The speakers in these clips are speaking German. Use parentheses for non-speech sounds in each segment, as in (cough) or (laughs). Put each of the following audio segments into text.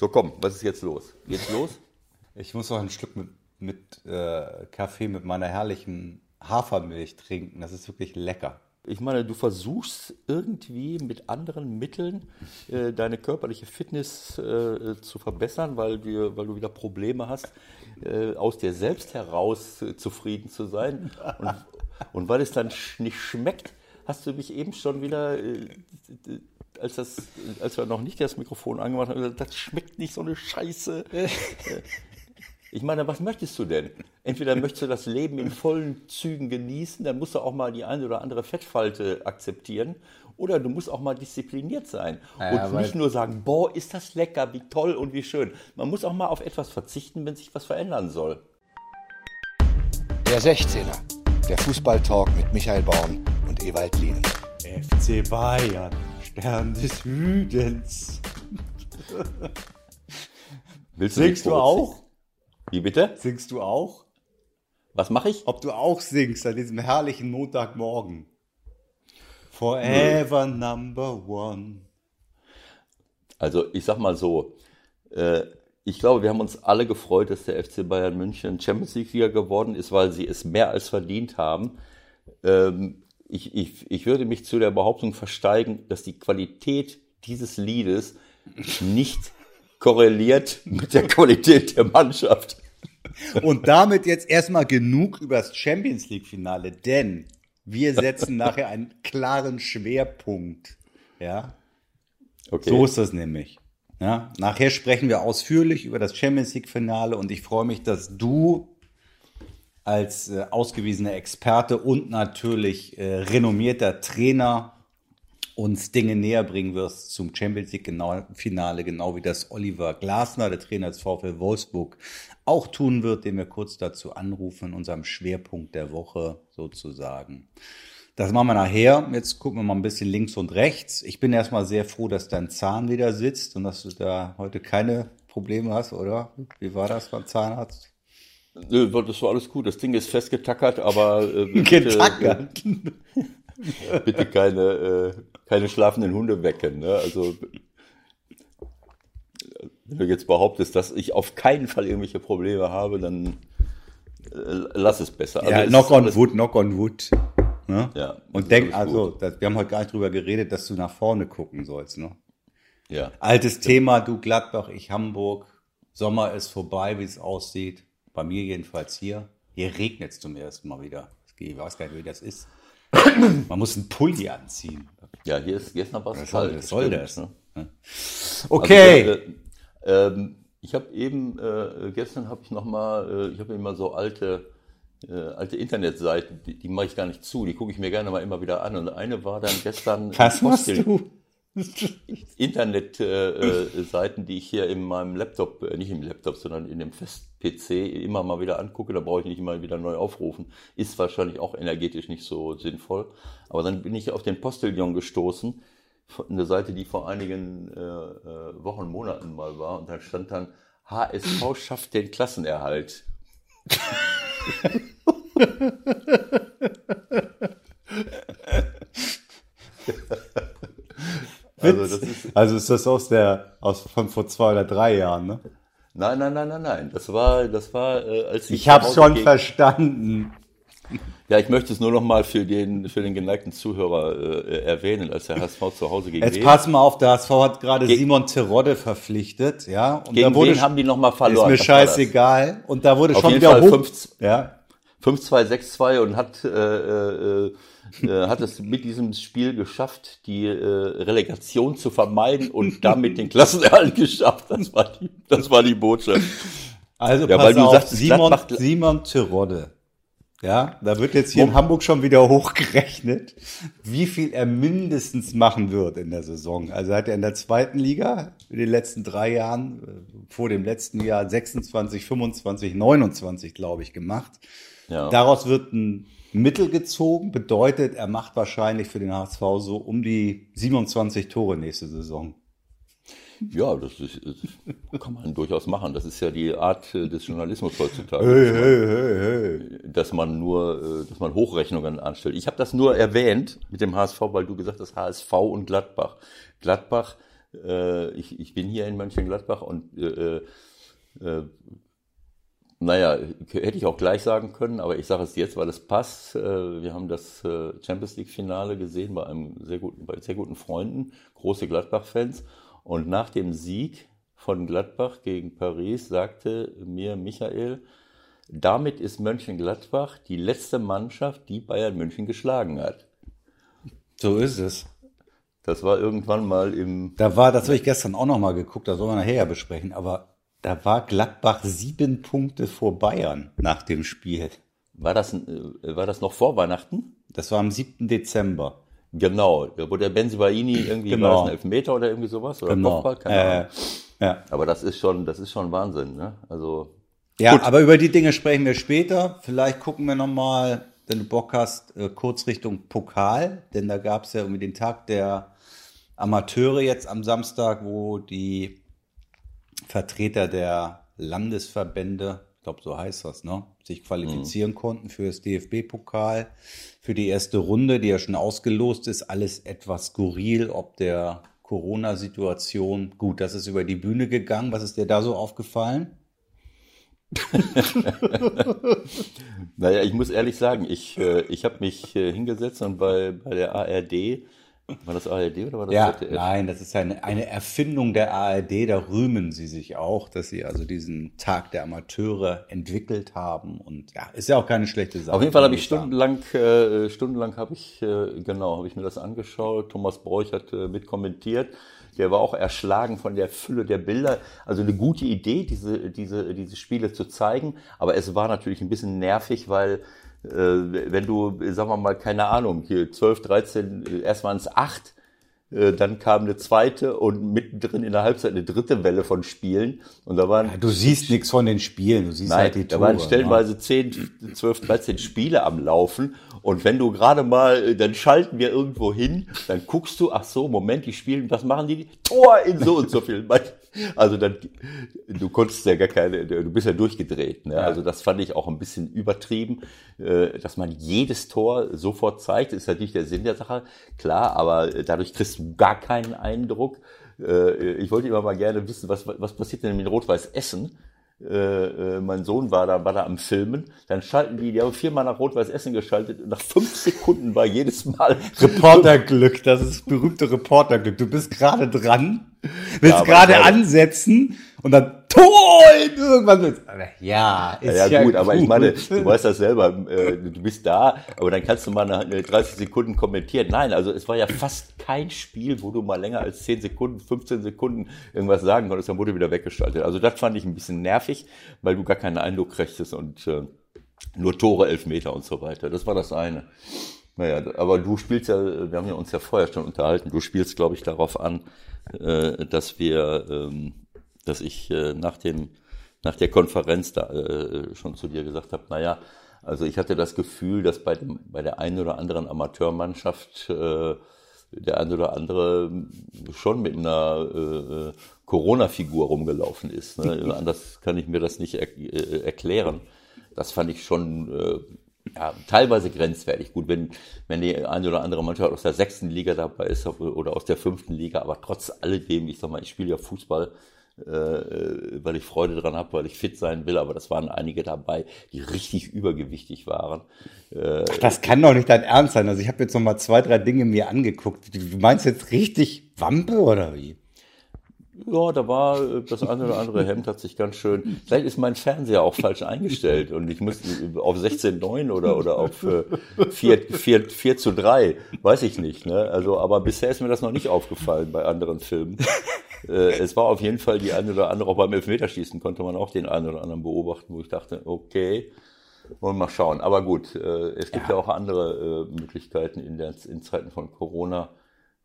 So, komm, was ist jetzt los? Geht's los? (laughs) Ich muss noch ein Stück mit, mit äh, Kaffee mit meiner herrlichen Hafermilch trinken. Das ist wirklich lecker. Ich meine, du versuchst irgendwie mit anderen Mitteln äh, deine körperliche Fitness äh, zu verbessern, weil du, weil du wieder Probleme hast, äh, aus dir selbst heraus äh, zufrieden zu sein. Und, und weil es dann nicht schmeckt, hast du mich eben schon wieder, äh, als, das, als wir noch nicht das Mikrofon angemacht haben, gesagt, das schmeckt nicht so eine Scheiße. (laughs) Ich meine, was möchtest du denn? Entweder möchtest du das Leben in vollen Zügen genießen, dann musst du auch mal die eine oder andere Fettfalte akzeptieren. Oder du musst auch mal diszipliniert sein. Ja, und nicht nur sagen, boah, ist das lecker, wie toll und wie schön. Man muss auch mal auf etwas verzichten, wenn sich was verändern soll. Der 16er, der Fußballtalk mit Michael Baum und Ewald Lien. FC Bayern, Stern des Südens. (laughs) Willst Singst du auch? Wie bitte? Singst du auch? Was mache ich? Ob du auch singst an diesem herrlichen Montagmorgen? Forever number one. Also ich sag mal so, äh, ich glaube, wir haben uns alle gefreut, dass der FC Bayern München Champions League-Sieger geworden ist, weil sie es mehr als verdient haben. Ähm, ich, ich, ich würde mich zu der Behauptung versteigen, dass die Qualität dieses Liedes nicht korreliert mit der Qualität der Mannschaft. Und damit jetzt erstmal genug über das Champions League-Finale, denn wir setzen nachher einen klaren Schwerpunkt. Ja, Okay. so ist das nämlich. Ja, nachher sprechen wir ausführlich über das Champions League-Finale und ich freue mich, dass du als äh, ausgewiesener Experte und natürlich äh, renommierter Trainer uns Dinge näher bringen wirst zum Champions League genau, Finale, genau wie das Oliver Glasner, der Trainer des VfL Wolfsburg, auch tun wird, den wir kurz dazu anrufen, in unserem Schwerpunkt der Woche sozusagen. Das machen wir nachher. Jetzt gucken wir mal ein bisschen links und rechts. Ich bin erstmal sehr froh, dass dein Zahn wieder sitzt und dass du da heute keine Probleme hast, oder? Wie war das beim Zahnarzt? Nö, das war alles gut. Das Ding ist festgetackert, aber äh, (laughs) bitte, Getackert. Äh, (laughs) bitte keine, äh, keine schlafenden Hunde wecken. Ne? Also wenn du jetzt behauptest, dass ich auf keinen Fall irgendwelche Probleme habe, dann äh, lass es besser. Also Ja, knock on wood, knock on wood. Ne? Ja, Und denk, also, das, wir haben heute gar nicht drüber geredet, dass du nach vorne gucken sollst. Ne? Ja. Altes Thema, du Gladbach, ich Hamburg. Sommer ist vorbei, wie es aussieht. Bei mir jedenfalls hier. Hier regnet es zum ersten Mal wieder. Ich weiß gar nicht, wie das ist. Man muss einen Pulli anziehen. ja, hier ist gestern war es Was soll, kalt. was soll das? Ne? Okay. Also, äh, ähm, ich habe eben, äh, gestern habe ich nochmal, äh, ich habe immer so alte, äh, alte Internetseiten, die, die mache ich gar nicht zu, die gucke ich mir gerne mal immer wieder an. Und eine war dann gestern Was machst du? Internetseiten, äh, die ich hier in meinem Laptop, äh, nicht im Laptop, sondern in dem Fest-PC immer mal wieder angucke, da brauche ich nicht immer wieder neu aufrufen. Ist wahrscheinlich auch energetisch nicht so sinnvoll. Aber dann bin ich auf den Postillon gestoßen, eine Seite, die vor einigen äh, äh, Wochen, Monaten mal war, und da stand dann, HSV schafft den Klassenerhalt. (laughs) Also das ist, Also ist das aus der, aus, von vor zwei oder drei Jahren, ne? nein, nein, nein, nein, nein. Das war, das war, äh, als ich Ich Hause schon gegen- verstanden. Ja, ich möchte es nur noch mal für den, für den geneigten Zuhörer äh, erwähnen, als der HSV zu Hause gegen Jetzt wen, pass mal auf, der HSV hat gerade Ge- Simon Terodde verpflichtet, ja? Und gegen da wurde wen haben die noch mal ist verloren? mir war das? scheißegal. Und da wurde Auf schon wieder Fall hoch, fünf- ja? 5-2, 6-2 und hat, äh, äh, äh, hat es mit diesem Spiel geschafft, die äh, Relegation zu vermeiden und damit den Klassenerhalt geschafft. Das war die, das war die Botschaft. Also Ja, pass weil du auf, sagtest, Simon, Simon Terodde. Ja, da wird jetzt hier in Hamburg schon wieder (laughs) hochgerechnet, wie viel er mindestens machen wird in der Saison. Also hat er in der zweiten Liga in den letzten drei Jahren, äh, vor dem letzten Jahr 26, 25, 29, glaube ich, gemacht. Ja. Daraus wird ein Mittel gezogen, bedeutet, er macht wahrscheinlich für den HSV so um die 27 Tore nächste Saison. Ja, das ist, das kann man durchaus machen. Das ist ja die Art äh, des Journalismus heutzutage. Hey, hey, hey, dass man nur, äh, dass man Hochrechnungen anstellt. Ich habe das nur erwähnt mit dem HSV, weil du gesagt hast HSV und Gladbach. Gladbach Äh, ich, ich bin hier in Mönchengladbach und äh, äh, naja, hätte ich auch gleich sagen können, aber ich sage es jetzt, weil es passt. Äh, wir haben das äh, Champions League-Finale gesehen bei einem sehr guten, bei sehr guten Freunden, große Gladbach-Fans. Und nach dem Sieg von Gladbach gegen Paris sagte mir Michael, damit ist Mönchengladbach die letzte Mannschaft, die Bayern München geschlagen hat. So ist es. Das war irgendwann mal im. Da war, das habe ich gestern auch noch mal geguckt, da sollen wir nachher besprechen, aber da war Gladbach sieben Punkte vor Bayern nach dem Spiel. War das, äh, war das noch vor Weihnachten? Das war am 7. Dezember. Genau, wo der Benzibaini irgendwie Genau. war das ein Elfmeter oder irgendwie sowas oder Genau. Kopfball, keine Äh, Ahnung. ja. Aber das ist schon, das ist schon Wahnsinn, ne? Also Ja, Gut. aber über die Dinge sprechen wir später. Vielleicht gucken wir noch mal, wenn du Bock hast, äh, kurz Richtung Pokal, denn da gab es ja irgendwie den Tag der Amateure jetzt am Samstag, wo die Vertreter der Landesverbände, ich glaube so heißt das, ne, sich qualifizieren konnten für das DFB-Pokal, für die erste Runde, die ja schon ausgelost ist. Alles etwas skurril, ob der Corona-Situation. Gut, das ist über die Bühne gegangen. Was ist dir da so aufgefallen? (laughs) Naja, ich muss ehrlich sagen, ich, äh, ich habe mich äh, hingesetzt und bei, bei der ARD, war das ARD oder war das Ja, ZDF? nein, das ist eine, eine Erfindung der ARD, da rühmen sie sich auch, dass sie also diesen Tag der Amateure entwickelt haben und ja, ist ja auch keine schlechte Sache. Auf jeden Fall habe ich stundenlang, äh, stundenlang habe ich, äh, genau, habe ich mir das angeschaut. Thomas Bräuch hat äh, mit kommentiert. Der war auch erschlagen von der Fülle der Bilder. Also eine gute Idee, diese, diese, diese Spiele zu zeigen. Aber es war natürlich ein bisschen nervig, weil wenn du, sagen wir mal, keine Ahnung, hier 12, 13, äh, erst waren es acht, äh, dann kam eine zweite und mittendrin in der Halbzeit eine dritte Welle von Spielen. Und da waren Ja, du siehst nichts von den Spielen, du siehst Nein, halt die da Tore. waren ne? stellenweise 10, 12, 13 Spiele am Laufen. Und wenn du gerade mal, äh, dann schalten wir irgendwo hin, dann guckst du, ach so, Moment, die spielen, was machen die? Tor in so und so viel. Also dann, du konntest ja gar keine, du bist ja durchgedreht. Ne? Also das fand ich auch ein bisschen übertrieben, äh, dass man jedes Tor sofort zeigt, ist natürlich der Sinn der Sache, klar, aber dadurch kriegst du gar keinen Eindruck. Äh, Ich wollte immer mal gerne wissen, was, was passiert denn mit Rot-Weiß Essen? Äh, äh, mein Sohn war da, war da am Filmen, dann schalten die, die haben viermal nach Rot-Weiß Essen geschaltet und nach fünf Sekunden war jedes Mal (laughs) Reporterglück, das ist das berühmte Reporterglück. Du bist gerade dran, willst gerade gerade- ansetzen und dann Tor in irgendwann willst. Ja, ist Ja, ja, gut, aber ich meine, gut. du weißt das selber, äh, du bist da, aber dann kannst du mal nach äh, 30 Sekunden kommentieren. Nein, also es war ja fast kein Spiel, wo du mal länger als 10 Sekunden, 15 Sekunden irgendwas sagen konntest, dann wurde wieder weggeschaltet. Also das fand ich ein bisschen nervig, weil du gar keinen Eindruck kriegtest und äh, nur Tore, Elfmeter und so weiter. Das war das eine. Naja, aber du spielst ja, wir haben ja uns ja vorher schon unterhalten, du spielst, glaube ich, darauf an, äh, dass wir, ähm, dass ich äh, nach dem, nach der Konferenz da äh, schon zu dir gesagt habe, naja, also ich hatte das Gefühl, dass bei dem, bei der einen oder anderen Amateurmannschaft äh, der eine oder andere schon mit einer äh, äh, Corona-Figur rumgelaufen ist. Ne? Anders kann ich mir das nicht er, äh, erklären. Das fand ich schon äh, ja, teilweise grenzwertig. Gut, wenn, wenn die eine oder andere Mannschaft aus der sechsten Liga dabei ist oder aus der fünften Liga, aber trotz alledem, ich sag mal, ich spiele ja Fußball, äh, äh, weil ich Freude dran habe, weil ich fit sein will, aber das waren einige dabei, die richtig übergewichtig waren. Äh, Das kann doch nicht dein Ernst sein. Also ich habe jetzt noch mal zwei, drei Dinge mir angeguckt. Du meinst jetzt richtig Wampe oder wie? Ja, da war äh, das eine oder andere Hemd hat sich ganz schön. Vielleicht ist mein Fernseher auch falsch eingestellt und ich muss auf 16,9 oder oder auf äh, 4, 4, 4 zu 3, weiß ich nicht. Ne? Also, aber bisher ist mir das noch nicht aufgefallen bei anderen Filmen. Äh, es war auf jeden Fall die eine oder andere, auch beim Elfmeterschießen konnte man auch den einen oder anderen beobachten, wo ich dachte, okay, wollen wir mal schauen. Aber gut, äh, es gibt ja, auch andere äh, Möglichkeiten in, der, in Zeiten von Corona.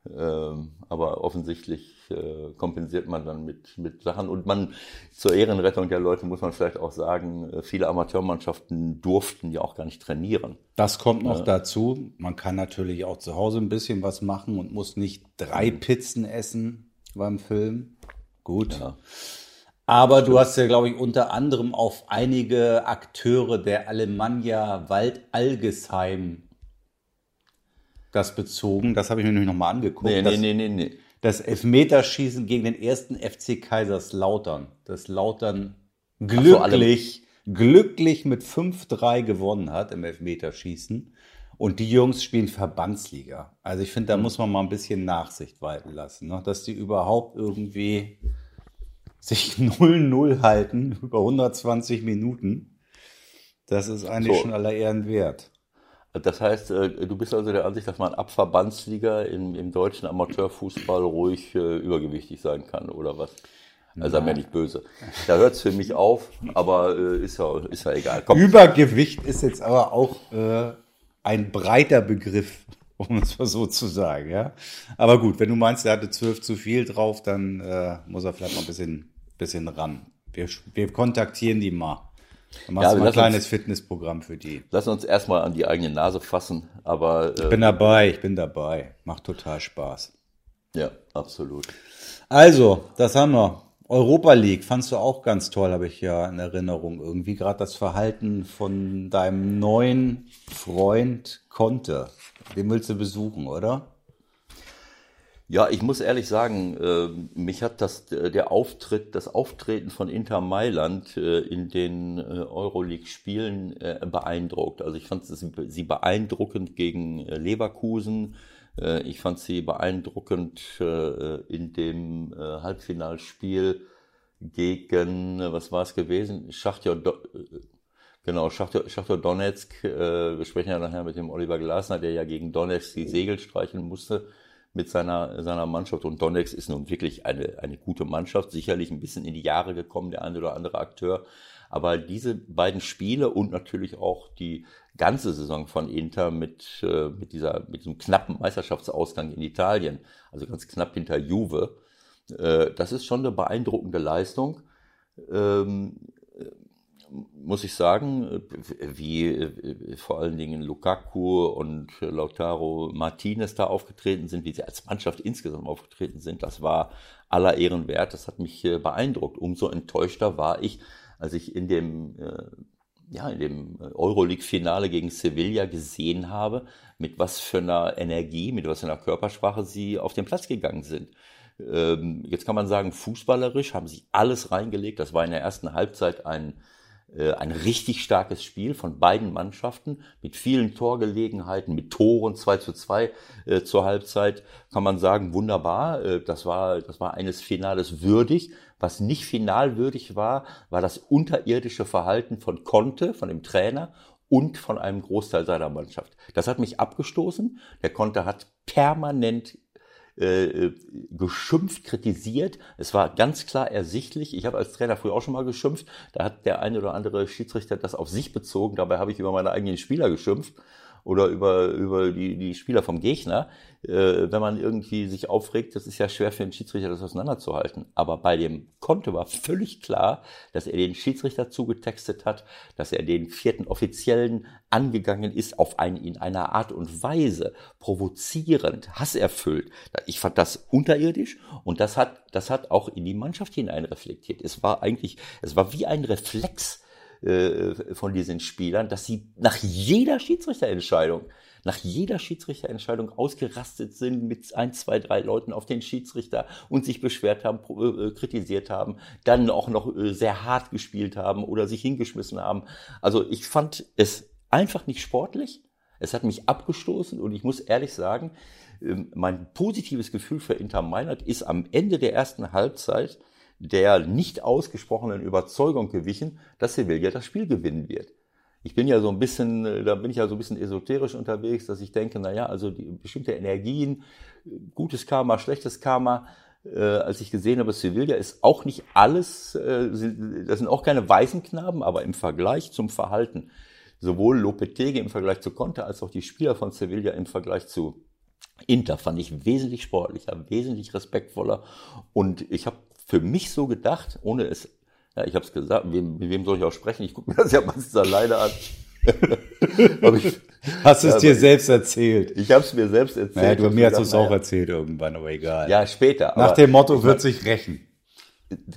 Ähm, aber offensichtlich äh, kompensiert man dann mit, mit Sachen. Und man, zur Ehrenrettung der Leute muss man vielleicht auch sagen, äh, viele Amateurmannschaften durften ja auch gar nicht trainieren. Das kommt noch dazu. Man kann natürlich auch zu Hause ein bisschen was machen und muss nicht drei Pizzen essen beim Film. Gut. Ja. Aber du hast ja, glaube ich, unter anderem auf einige Akteure der Alemannia Wald Algesheim das bezogen. Das habe ich mir nämlich nochmal angeguckt. Nee, nee, nee, nee, nee. Das Elfmeterschießen gegen den ersten FC Kaiserslautern. Das Lautern glücklich, glücklich mit 5-3 gewonnen hat im Elfmeterschießen. Und die Jungs spielen Verbandsliga. Also ich finde, da muss man mal ein bisschen Nachsicht walten lassen, ne? dass die überhaupt irgendwie sich (laughs) 0-0 halten über 120 Minuten. Das ist eigentlich So. schon aller Ehren wert. Das heißt, äh, du bist also der Ansicht, dass man ab Verbandsliga im, im deutschen Amateurfußball ruhig äh, übergewichtig sein kann, oder was? Also sei mir nicht böse. Da hört es für mich auf, aber äh, ist, ja, ist ja egal. Komm, Übergewicht ist jetzt aber auch äh, ein breiter Begriff, (laughs) um es mal so zu sagen. Ja? Aber gut, wenn du meinst, er hatte zwölf zu viel drauf, dann äh, muss er vielleicht mal ein bisschen, bisschen ran. Wir, wir kontaktieren die mal. Dann machst Ja, du mal ein kleines uns- Fitnessprogramm für die. lass uns erstmal an die eigene Nase fassen, aber Ich äh, bin dabei, ich bin dabei. Macht total Spaß. ja, absolut. Also, das haben wir. Europa League fandst du auch ganz toll, habe ich ja in Erinnerung. Irgendwie gerade das Verhalten von deinem neuen Freund Conte. Den willst du besuchen, oder? Ja, ich muss ehrlich sagen, äh, mich hat das äh, der Auftritt, das Auftreten von Inter Mailand äh, in den Euroleague-Spielen beeindruckt. Also ich fand sie beeindruckend gegen Leverkusen. Ich fand sie beeindruckend in dem Halbfinalspiel gegen, was war es gewesen? Schachtja, Genau, Schachtar, Schachtar Donetsk, wir sprechen ja nachher mit dem Oliver Glasner, der ja gegen Donetsk die Segel streichen musste mit seiner, seiner Mannschaft. Und Donetsk ist nun wirklich eine, eine gute Mannschaft, sicherlich ein bisschen in die Jahre gekommen, der eine oder andere Akteur. Aber diese beiden Spiele und natürlich auch die ganze Saison von Inter mit, äh, mit, dieser, mit diesem knappen Meisterschaftsausgang in Italien, also ganz knapp hinter Juve, äh, das ist schon eine beeindruckende Leistung. Ähm, muss ich sagen, wie äh, vor allen Dingen Lukaku und Lautaro Martinez da aufgetreten sind, wie sie als Mannschaft insgesamt aufgetreten sind, das war aller Ehren wert. Das hat mich äh, beeindruckt. Umso enttäuschter war ich, als ich in dem, äh, ja, in dem Euroleague-Finale gegen Sevilla gesehen habe, mit was für einer Energie, mit was für einer Körpersprache sie auf den Platz gegangen sind. Ähm, Jetzt kann man sagen, fußballerisch haben sie alles reingelegt. Das war in der ersten Halbzeit ein ein richtig starkes Spiel von beiden Mannschaften mit vielen Torgelegenheiten, mit Toren 2 zu 2 äh, zur Halbzeit, kann man sagen, wunderbar. Äh, das, war, das war eines Finales würdig. Was nicht finalwürdig war, war das unterirdische Verhalten von Conte, von dem Trainer und von einem Großteil seiner Mannschaft. Das hat mich abgestoßen. Der Conte hat permanent äh, geschimpft, kritisiert. Es war ganz klar ersichtlich. Ich habe als Trainer früher auch schon mal geschimpft. Da hat der eine oder andere Schiedsrichter das auf sich bezogen. Dabei habe ich über meine eigenen Spieler geschimpft oder über, über die, die Spieler vom Gegner. Äh, wenn man irgendwie sich aufregt, das ist ja schwer für einen Schiedsrichter, das auseinanderzuhalten. Aber bei dem Konto war völlig klar, dass er den Schiedsrichter zugetextet hat, dass er den vierten Offiziellen angegangen ist auf eine, in einer Art und Weise provozierend, hasserfüllt. Ich fand das unterirdisch und das hat, das hat auch in die Mannschaft hinein reflektiert. Es war eigentlich, es war wie ein Reflex, äh, von diesen Spielern, dass sie nach jeder Schiedsrichterentscheidung, nach jeder Schiedsrichterentscheidung ausgerastet sind mit ein, zwei, drei Leuten auf den Schiedsrichter und sich beschwert haben, pro- äh, kritisiert haben, dann auch noch äh, sehr hart gespielt haben oder sich hingeschmissen haben. Also ich fand es einfach nicht sportlich. Es hat mich abgestoßen und ich muss ehrlich sagen, ähm, mein positives Gefühl für Inter Mailand ist am Ende der ersten Halbzeit der nicht ausgesprochenen Überzeugung gewichen, dass Sevilla das Spiel gewinnen wird. Ich bin ja so ein bisschen, da bin ich ja so ein bisschen esoterisch unterwegs, dass ich denke, na ja, also die bestimmte Energien, gutes Karma, schlechtes Karma, äh, als ich gesehen habe, Sevilla ist auch nicht alles, äh, sind- das sind auch keine Waisenknaben, aber im Vergleich zum Verhalten, sowohl Lopetegi im Vergleich zu Conte als auch die Spieler von Sevilla im Vergleich zu Inter fand ich wesentlich sportlicher, wesentlich respektvoller und ich habe für mich so gedacht, ohne es, ja, ich habe es gesagt, wem, mit wem soll ich auch sprechen? Ich gucke mir das ja meistens alleine an. (laughs) Ich Hast du es Ja, dir selbst erzählt? ich habe es mir selbst erzählt. Naja, du, mir hast du es auch naja, erzählt irgendwann, aber egal. Ja, später. Nach dem Motto wird sich rächen.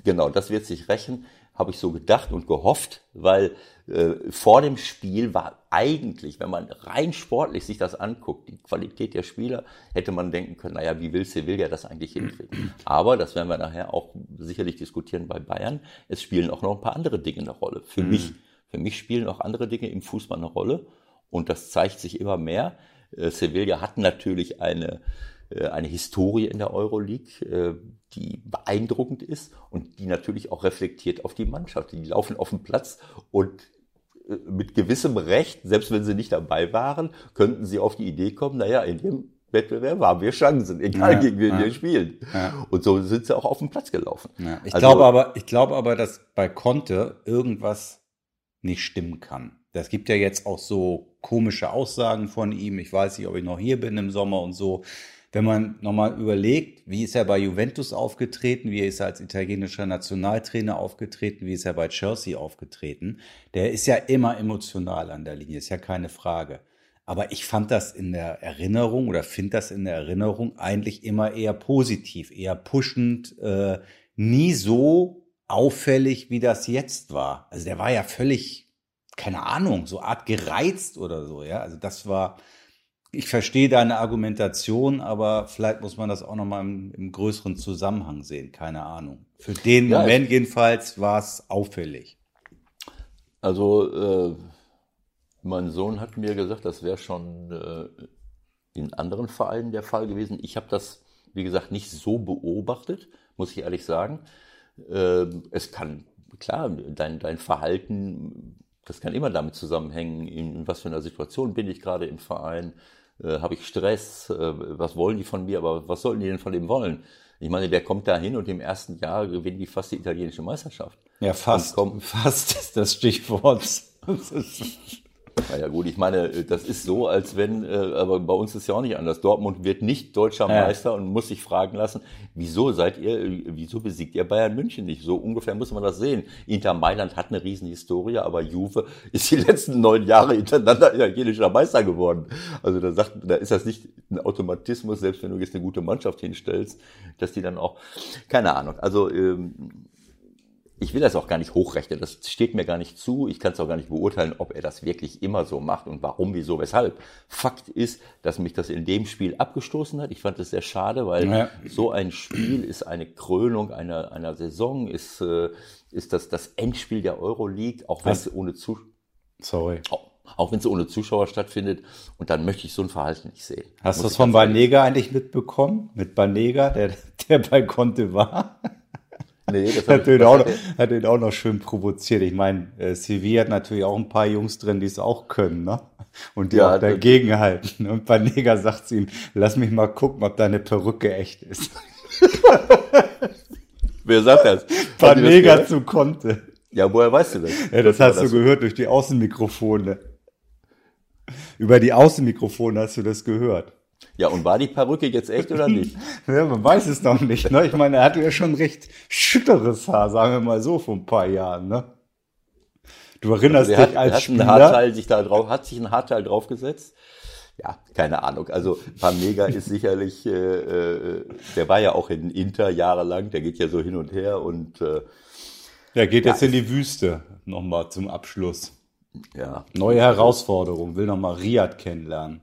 Genau, das wird sich rächen, habe ich so gedacht und gehofft, weil äh, vor dem Spiel war eigentlich, wenn man rein sportlich sich das anguckt, die Qualität der Spieler, hätte man denken können, naja, wie will Sevilla das eigentlich hinkriegen? Aber, das werden wir nachher auch sicherlich diskutieren bei Bayern, es spielen auch noch ein paar andere Dinge eine Rolle. Für mhm. mich, für mich spielen auch andere Dinge im Fußball eine Rolle und das zeigt sich immer mehr. Äh, Sevilla hat natürlich eine äh, eine Historie in der Euroleague, die beeindruckend ist und die natürlich auch reflektiert auf die Mannschaft. Die laufen auf den Platz und mit gewissem Recht, selbst wenn sie nicht dabei waren, könnten sie auf die Idee kommen, naja, in dem Wettbewerb haben wir Chancen, egal ja, gegen wen ja, wir spielen. Ja. Und so sind sie auch auf den Platz gelaufen. Ich also, glaube aber, ich glaube aber, dass bei Conte irgendwas nicht stimmen kann. Das gibt ja jetzt auch so komische Aussagen von ihm. Ich weiß nicht, ob ich noch hier bin im Sommer und so wenn man nochmal überlegt, wie ist er bei Juventus aufgetreten, wie ist er als italienischer Nationaltrainer aufgetreten, wie ist er bei Chelsea aufgetreten, der ist ja immer emotional an der Linie, ist ja keine Frage. Aber ich fand das in der Erinnerung oder finde das in der Erinnerung eigentlich immer eher positiv, eher pushend, äh, nie so auffällig, wie das jetzt war. Also der war ja völlig, keine Ahnung, so art gereizt oder so, ja. Also das war, ich verstehe deine Argumentation, aber vielleicht muss man das auch nochmal im, im größeren Zusammenhang sehen. Keine Ahnung. Für den ja, Moment jedenfalls war es auffällig. Also, äh, mein Sohn hat mir gesagt, das wäre schon äh, in anderen Vereinen der Fall gewesen. Ich habe das, wie gesagt, nicht so beobachtet, muss ich ehrlich sagen. Äh, es kann, klar, dein, dein Verhalten, das kann immer damit zusammenhängen, in was für einer Situation bin ich gerade im Verein äh, habe ich Stress, äh, was wollen die von mir, aber was sollten die denn von dem wollen? Ich meine, der kommt da hin und im ersten Jahr gewinnen die fast die italienische Meisterschaft. Ja, fast. Fast ist das Stichwort. (laughs) Naja gut, ich meine, das ist so, als wenn, äh, aber bei uns ist ja auch nicht anders. Dortmund wird nicht deutscher ja. Meister und muss sich fragen lassen, wieso seid ihr, wieso besiegt ihr Bayern München nicht? So ungefähr muss man das sehen. Inter Mailand hat eine Riesenhistorie, aber Juve (laughs) ist die letzten neun Jahre hintereinander italienischer Meister geworden. Also da sagt, da ist das nicht ein Automatismus, selbst wenn du jetzt eine gute Mannschaft hinstellst, dass die dann auch, keine Ahnung. Also ähm, ich will das auch gar nicht hochrechnen, das steht mir gar nicht zu. Ich kann es auch gar nicht beurteilen, ob er das wirklich immer so macht und warum, wieso, weshalb. Fakt ist, dass mich das in dem Spiel abgestoßen hat. Ich fand es sehr schade, weil ja. so ein Spiel ist eine Krönung einer, einer Saison, ist, äh, ist das, das Endspiel der Euroleague, auch wenn es ohne Zuschauer. Sorry. Auch, auch wenn es ohne Zuschauer stattfindet. Und dann möchte ich so ein Verhalten nicht sehen. Hast du das von Banega eigentlich mitbekommen? Mit Banega, der, (laughs) der bei Conte war? Nee, das (laughs) hat, ihn auch noch, hat ihn auch noch schön provoziert. Ich meine, äh, Sevilla hat natürlich auch ein paar Jungs drin, die es auch können, ne? Und die ja, auch dagegen halten. (laughs) Und Banega sagt zu ihm, lass mich mal gucken, ob deine Perücke echt ist. (laughs) Wer sagt das? Banega zu Conte. Ja, woher weißt du das? Ja, das hast das du gehört durch die Außenmikrofone. Über die Außenmikrofone hast du das gehört. Ja, und war die Perücke jetzt echt oder nicht? (laughs) ja, man weiß es noch nicht. Ne? Ich meine, er hatte ja schon recht schütteres Haar, sagen wir mal so, vor ein paar Jahren. Ne? Du erinnerst also dich hat, als hat Spieler? Haarteil sich da drauf, hat sich ein Haarteil draufgesetzt? Ja, keine Ahnung. Also Pamega ist sicherlich, äh, äh, der war ja auch in Inter jahrelang, der geht ja so hin und her und äh, der geht ja, jetzt in die Wüste nochmal zum Abschluss. Ja. Neue Herausforderung, will nochmal Riyadh kennenlernen.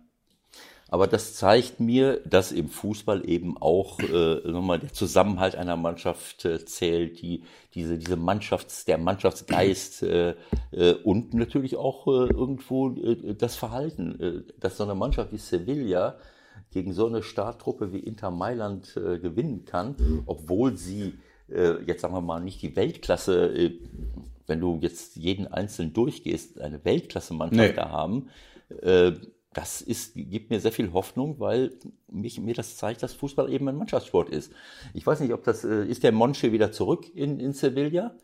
Aber das zeigt mir, dass im Fußball eben auch äh, nochmal der Zusammenhalt einer Mannschaft äh, zählt, die, diese, diese Mannschafts-, der Mannschaftsgeist äh, äh, und natürlich auch äh, irgendwo äh, das Verhalten, äh, dass so eine Mannschaft wie Sevilla gegen so eine Starttruppe wie Inter Mailand äh, gewinnen kann, obwohl sie äh, jetzt sagen wir mal nicht die Weltklasse, äh, wenn du jetzt jeden einzelnen durchgehst, eine Weltklasse-Mannschaft nee. da haben. Äh, das ist, gibt mir sehr viel Hoffnung, weil mich, mir das zeigt, dass Fußball eben ein Mannschaftssport ist. Ich weiß nicht, ob das, äh, ist der Monchi wieder zurück in, in Sevilla?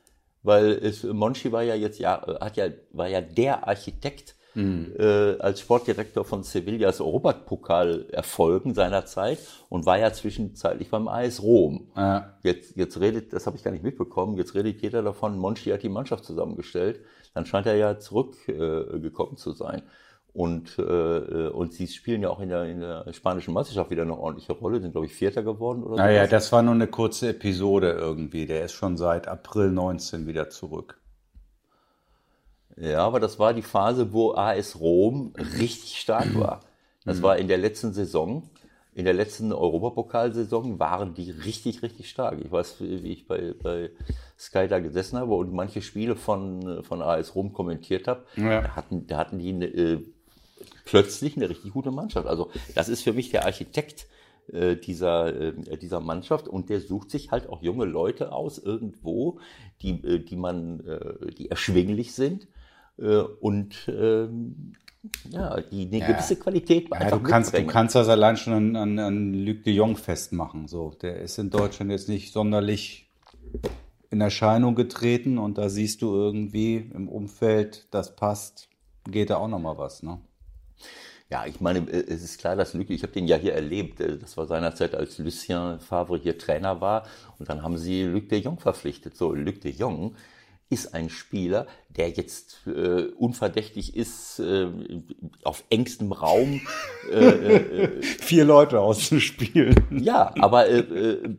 Weil es, Monchi war ja jetzt, ja, hat ja, war ja der Architekt mhm. äh, als Sportdirektor von Sevillas Europapokal-Erfolgen seiner Zeit und war ja zwischenzeitlich beim AS Rom. Ja. Jetzt, jetzt redet, das habe ich gar nicht mitbekommen, jetzt redet jeder davon, Monchi hat die Mannschaft zusammengestellt. Dann scheint er ja zurückgekommen äh, zu sein. Und, äh, und sie spielen ja auch in der, in der spanischen Meisterschaft wieder eine ordentliche Rolle, sind, glaube ich, Vierter geworden oder Naja, das war nur eine kurze Episode irgendwie. Der ist schon seit April 19 wieder zurück. Ja, aber das war die Phase, wo AS Rom richtig stark war. Das war in der letzten Saison. In der letzten Europapokalsaison waren die richtig, richtig stark. Ich weiß, wie ich bei, bei Sky da gesessen habe und manche Spiele von, von AS Rom kommentiert habe. Ja. Da, hatten, da hatten die eine, äh, plötzlich eine richtig gute Mannschaft. Also das ist für mich der Architekt äh, dieser, äh, dieser Mannschaft und der sucht sich halt auch junge Leute aus irgendwo, die, äh, die man, äh, die erschwinglich sind äh, und ähm, ja, die eine gewisse Qualität Ja, du kannst, du kannst das allein schon an, an, an Luc de Jong festmachen. So, der ist in Deutschland jetzt nicht sonderlich in Erscheinung getreten und da siehst du irgendwie im Umfeld, das passt, geht da auch noch mal was, ne? Ja, ich meine, äh, es ist klar, dass Luc, ich habe den ja hier erlebt, äh, das war seinerzeit, als Lucien Favre hier Trainer war und dann haben sie Luc de Jong verpflichtet. So, Luc de Jong ist ein Spieler, der jetzt äh, unverdächtig ist, äh, auf engstem Raum. Vier Leute auszuspielen. Ja, aber äh, äh,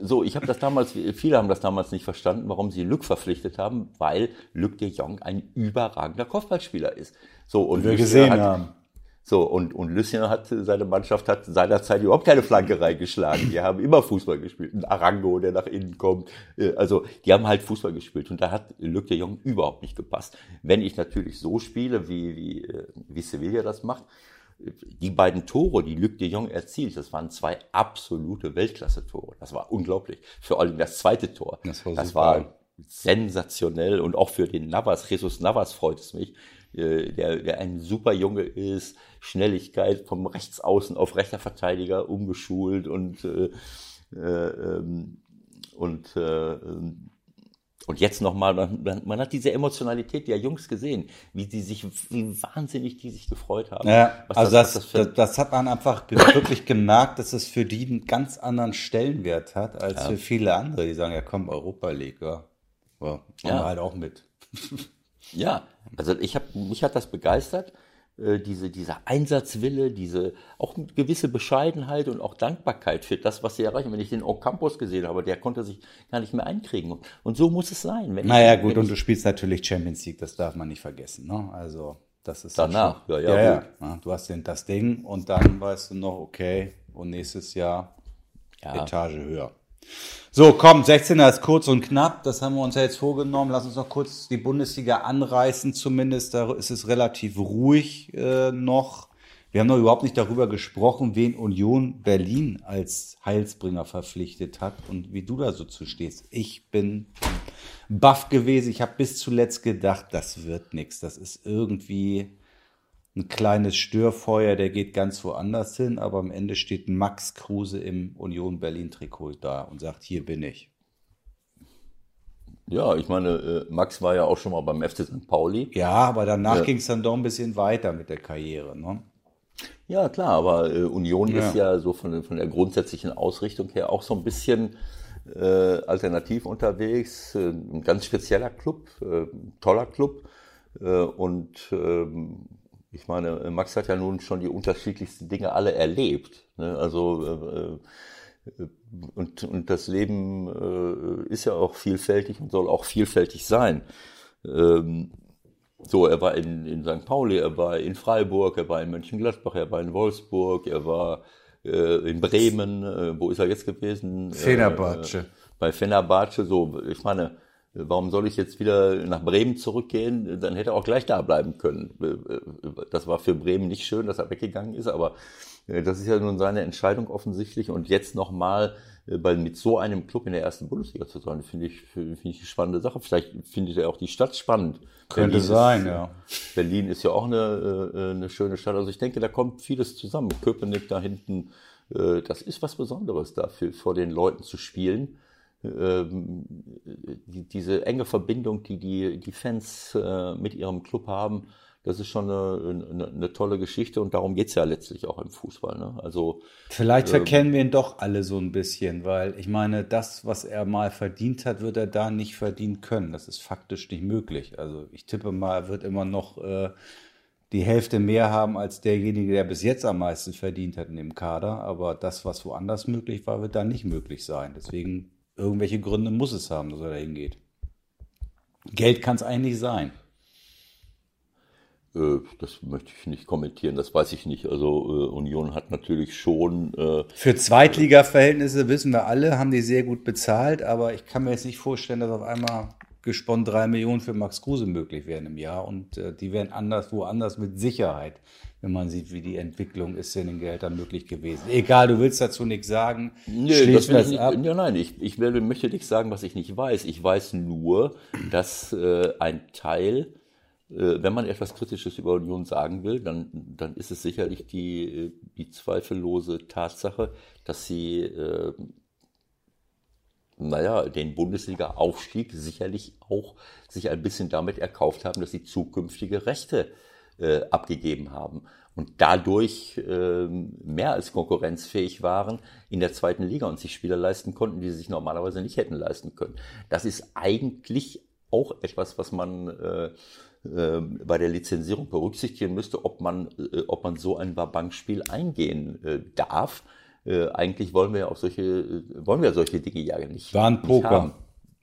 so, ich habe das damals, viele haben das damals nicht verstanden, warum sie Luc verpflichtet haben, weil Luc de Jong ein überragender Kopfballspieler ist. So, und Wir Lucien gesehen hat, haben. So, und, und Lucien hat, seine Mannschaft hat seinerzeit überhaupt keine Flanke reingeschlagen. Die haben immer Fußball gespielt. Ein Arango, der nach innen kommt. Äh, Also, die haben halt Fußball gespielt. Und da hat Luc de Jong überhaupt nicht gepasst. Wenn ich natürlich so spiele, wie, wie, äh, wie Sevilla das macht, die beiden Tore, die Luc de Jong erzielt, das waren zwei absolute Weltklasse-Tore. Das war unglaublich. Vor allem das zweite Tor. Das war das war sensationell und auch für den Navas, Jesus Navas freut es mich, äh, der, der ein super Junge ist, Schnelligkeit vom Rechtsaußen auf rechter Verteidiger umgeschult und äh, äh, ähm, und äh, ähm, und jetzt nochmal, man, man, hat diese Emotionalität der Jungs gesehen, wie die sich, wie wahnsinnig die sich gefreut haben. Ja, also das, für- das, das, hat man einfach wirklich gemerkt, dass es für die einen ganz anderen Stellenwert hat als für viele andere, die sagen, ja komm, Europa League, ja. Ja, Ja. halt auch mit. (laughs) Ja, also ich habe mich hat das begeistert, diese dieser Einsatzwille, diese auch eine gewisse Bescheidenheit und auch Dankbarkeit für das, was sie erreichen. Wenn ich den Ocampos gesehen habe, der konnte sich gar nicht mehr einkriegen. Und, so muss es sein. Wenn Naja, ich, gut, und du spielst natürlich Champions League, das darf man nicht vergessen. Ne? Also, das ist Danach, schon, ja, ja, ja, gut. ja. Du hast den, das Ding und dann weißt du noch, okay, und nächstes Jahr Ja. Etage höher. So, komm, 16er ist kurz und knapp. Das haben wir uns ja jetzt vorgenommen. Lass uns noch kurz die Bundesliga anreißen. Zumindest da ist es relativ ruhig äh, noch. Wir haben noch überhaupt nicht darüber gesprochen, wen Union Berlin als Heilsbringer verpflichtet hat und wie du da so zu stehst. Ich bin baff gewesen. Ich habe bis zuletzt gedacht, das wird nichts. Das ist irgendwie ein kleines Störfeuer, der geht ganz woanders hin, aber am Ende steht Max Kruse im Union Berlin Trikot da und sagt, hier bin ich. ja, ich meine, äh, Max war ja auch schon mal beim FC St. Pauli. Ja, aber danach Ja. ging es dann doch ein bisschen weiter mit der Karriere. Ne? Ja, klar, aber äh, Union Ja. ist ja so von, von der grundsätzlichen Ausrichtung her auch so ein bisschen äh, alternativ unterwegs. Äh, ein ganz spezieller Club, äh, toller Club. Äh, und ähm, ich meine, äh, Max hat ja nun schon die unterschiedlichsten Dinge alle erlebt. Ne? Also äh, äh, und, und das Leben äh, ist ja auch vielfältig und soll auch vielfältig sein. Ähm, so, er war in, in St. Pauli, er war in Freiburg, er war in Mönchengladbach, er war in Wolfsburg, er war äh, in Bremen, äh, wo ist er jetzt gewesen? Fenerbahce. Bei Fenerbahce, so, ich meine, warum soll ich jetzt wieder nach Bremen zurückgehen? Dann hätte er auch gleich da bleiben können. Äh, äh, Das war für Bremen nicht schön, dass er weggegangen ist, aber äh, das ist ja nun seine Entscheidung offensichtlich und jetzt nochmal bei mit so einem Club in der ersten Bundesliga zu sein, finde ich, finde ich eine spannende Sache. Vielleicht findet er auch die Stadt spannend. Könnte Berlin sein, ist, ja. Berlin ist ja auch eine, eine schöne Stadt. Also ich denke, da kommt vieles zusammen. Köpenick da hinten, das ist was Besonderes dafür, vor den Leuten zu spielen. Ähm, die, diese enge Verbindung, die die, die Fans äh, mit ihrem Club haben, das ist schon eine, eine, eine tolle Geschichte und darum geht's ja letztlich auch im Fußball. Ne? Also Vielleicht verkennen wir ihn doch alle so ein bisschen, weil ich meine, das, was er mal verdient hat, wird er da nicht verdienen können. Das ist faktisch nicht möglich. Also ich tippe mal, er wird immer noch äh, die Hälfte mehr haben als derjenige, der bis jetzt am meisten verdient hat in dem Kader. Aber das, was woanders möglich war, wird da nicht möglich sein. Deswegen irgendwelche Gründe muss es haben, dass er da hingeht. Geld kann es eigentlich sein. Äh, das möchte ich nicht kommentieren, das weiß ich nicht. Also äh, Union hat natürlich schon. Äh, Für Zweitliga-Verhältnisse wissen wir alle, haben die sehr gut bezahlt, aber ich kann mir jetzt nicht vorstellen, dass auf einmal gesponnen drei Millionen für Max Kruse möglich wären im Jahr und äh, die wären anders, woanders mit Sicherheit, wenn man sieht, wie die Entwicklung ist in den Geldern möglich gewesen. Egal, du willst dazu nichts sagen. Nee, das das nicht, ab. Ja, nein, ich, ich will, möchte nicht sagen, was ich nicht weiß. Ich weiß nur, dass äh, ein Teil äh, wenn man etwas Kritisches über Union sagen will, dann, dann ist es sicherlich die, äh, die zweifellose Tatsache, dass sie, äh, naja, den Bundesliga-Aufstieg sicherlich auch sich ein bisschen damit erkauft haben, dass sie zukünftige Rechte äh, abgegeben haben und dadurch äh, mehr als konkurrenzfähig waren in der zweiten Liga und sich Spieler leisten konnten, die sie sich normalerweise nicht hätten leisten können. Das ist eigentlich auch etwas, was man äh, ähm, bei der Lizenzierung berücksichtigen müsste, ob man, äh, ob man so ein Bankspiel eingehen äh, darf. Äh, eigentlich wollen wir ja auch solche, wollen wir solche Dinge ja nicht. War ein Poker.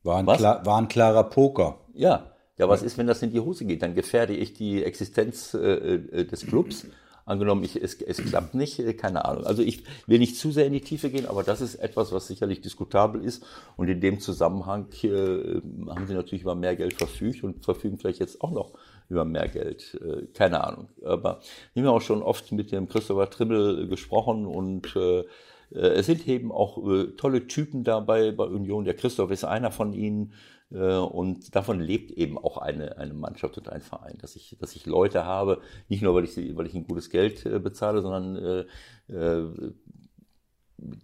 War ein, klar, war ein klarer Poker. Ja. Ja, was ist, wenn das in die Hose geht? Dann gefährde ich die Existenz äh, des Clubs Angenommen, ich, es, es klappt nicht, äh, keine Ahnung. Also ich will nicht zu sehr in die Tiefe gehen, aber das ist etwas, was sicherlich diskutabel ist. Und in dem Zusammenhang äh, haben sie natürlich über mehr Geld verfügt und verfügen vielleicht jetzt auch noch über mehr Geld. Äh, keine Ahnung. Aber wir haben auch schon oft mit dem Christopher Trimmel gesprochen und äh, äh, es sind eben auch tolle Typen dabei bei Union. Der Christoph ist einer von ihnen. Und davon lebt eben auch eine, eine Mannschaft und ein Verein, dass ich, dass ich Leute habe, nicht nur weil ich, weil ich ein gutes Geld bezahle, sondern äh,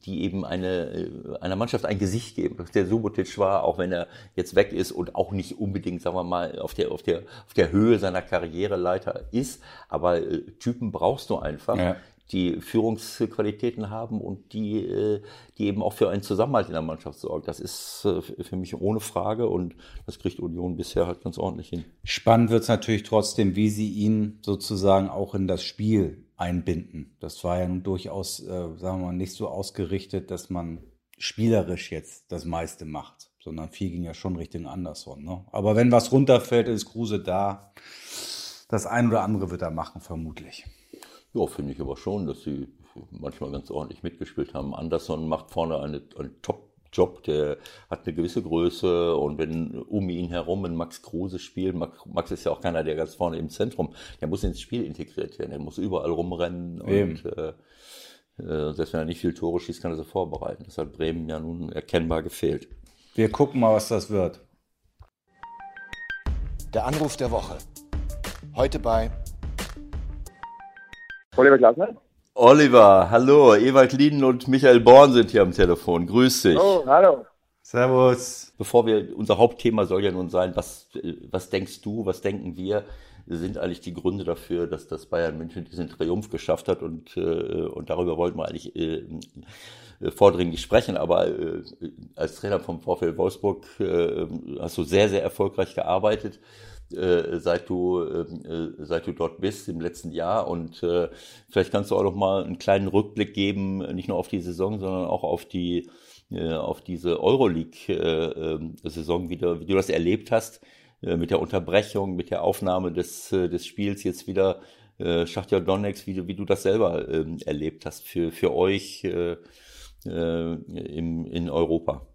die eben eine, einer Mannschaft ein Gesicht geben. Der Subotic war, auch wenn er jetzt weg ist und auch nicht unbedingt, sagen wir mal, auf der, auf der, auf der Höhe seiner Karriereleiter ist, aber Typen brauchst du einfach, ja die Führungsqualitäten haben und die, äh, die eben auch für einen Zusammenhalt in der Mannschaft sorgen. Das ist äh, für mich ohne Frage und das kriegt Union bisher halt ganz ordentlich hin. Spannend wird es natürlich trotzdem, wie sie ihn sozusagen auch in das Spiel einbinden. Das war ja nun durchaus, äh, sagen wir mal, nicht so ausgerichtet, dass man spielerisch jetzt das meiste macht, sondern viel ging ja schon Richtung Anderson. Ne? Aber wenn was runterfällt, ist Kruse da. Das ein oder andere wird er machen, vermutlich. Ja, finde ich aber schon, dass sie manchmal ganz ordentlich mitgespielt haben. Anderson macht vorne eine, einen Top-Job, der hat eine gewisse Größe und wenn um ihn herum ein Max Kruse spielt, Max ist ja auch keiner, der ganz vorne im Zentrum, der muss ins Spiel integriert werden, der muss überall rumrennen Eben. und äh, äh, selbst wenn er nicht viel Tore schießt, kann er sie vorbereiten. Das hat Bremen ja nun erkennbar gefehlt. Wir gucken mal, was das wird. Der Anruf der Woche. Heute bei Oliver Glasner? Oliver, hallo. Ewald Lieden und Michael Born sind hier am Telefon. Grüß dich. Oh, hallo. Servus. Bevor wir, unser Hauptthema soll ja nun sein, was, was denkst du, was denken wir, sind eigentlich die Gründe dafür, dass das Bayern München diesen Triumph geschafft hat und, äh, und darüber wollten wir eigentlich äh, vordringlich sprechen, aber äh, als Trainer vom VfL Wolfsburg äh, hast du sehr, sehr erfolgreich gearbeitet äh, seit du ähm, äh, seit du dort bist im letzten Jahr und äh, vielleicht kannst du auch noch mal einen kleinen Rückblick geben, nicht nur auf die Saison, sondern auch auf die auf diese Euroleague-Saison ähm, wieder, wie du das erlebt hast mit der Unterbrechung, mit der Aufnahme des des Spiels jetzt wieder Schachtja Donetsk, wie du wie du das selber äh, erlebt hast für für euch in Europa.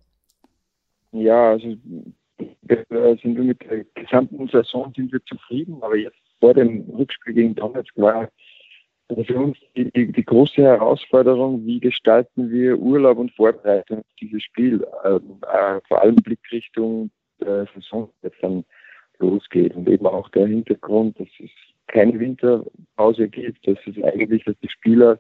Ja, also äh, sind wir mit der gesamten Saison sind wir zufrieden, aber jetzt vor dem Rückspiel gegen Donetsk war für uns die, die, die, große Herausforderung, wie gestalten wir Urlaub und Vorbereitung auf dieses Spiel, äh, äh, vor allem Blickrichtung der Saison jetzt dann losgeht und eben auch der Hintergrund, dass es keine Winterpause gibt, dass es eigentlich, dass die Spieler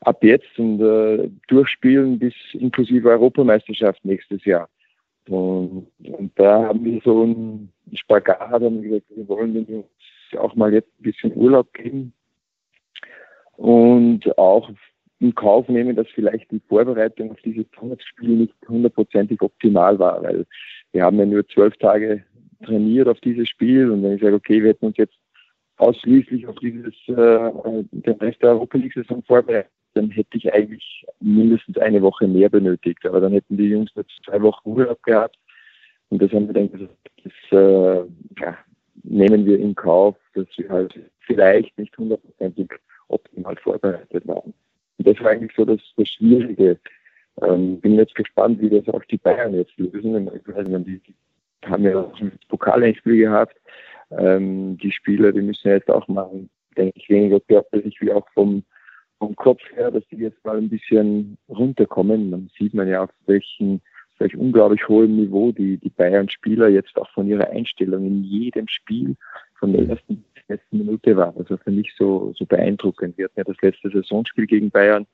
ab jetzt und äh, durchspielen bis inklusive Europameisterschaft nächstes Jahr. Und, und da haben wir so einen Spagat, haben gesagt, wir wollen uns auch mal jetzt ein bisschen Urlaub geben und auch in Kauf nehmen, dass vielleicht die Vorbereitung auf dieses Spiel nicht hundertprozentig optimal war, weil wir haben ja nur zwölf Tage trainiert auf dieses Spiel und wenn ich sage, okay, wir hätten uns jetzt ausschließlich auf dieses äh, den Rest der Europa League-Saison vorbereitet, dann hätte ich eigentlich mindestens eine Woche mehr benötigt. Aber dann hätten die Jungs nur zwei Wochen Urlaub gehabt. Und das haben wir dann gesagt, das äh, ja, nehmen wir in Kauf, dass wir halt vielleicht nicht hundertprozentig optimal vorbereitet waren. Und das war eigentlich so das, das Schwierige. Ähm, bin jetzt gespannt, wie das auch die Bayern jetzt lösen. Ich weiß nicht, die, haben ja auch ein Pokalendspiel gehabt. Ähm, die Spieler, die müssen jetzt auch machen, denke ich, weniger körperlich wie auch vom, vom Kopf her, dass die jetzt mal ein bisschen runterkommen. Dann sieht man ja auf welchen welch unglaublich hohem Niveau die, die Bayern-Spieler jetzt auch von ihrer Einstellung in jedem Spiel von der ersten bis letzten Minute war. Also für mich so, so beeindruckend. Wir hatten ja das letzte Saisonspiel gegen Bayern.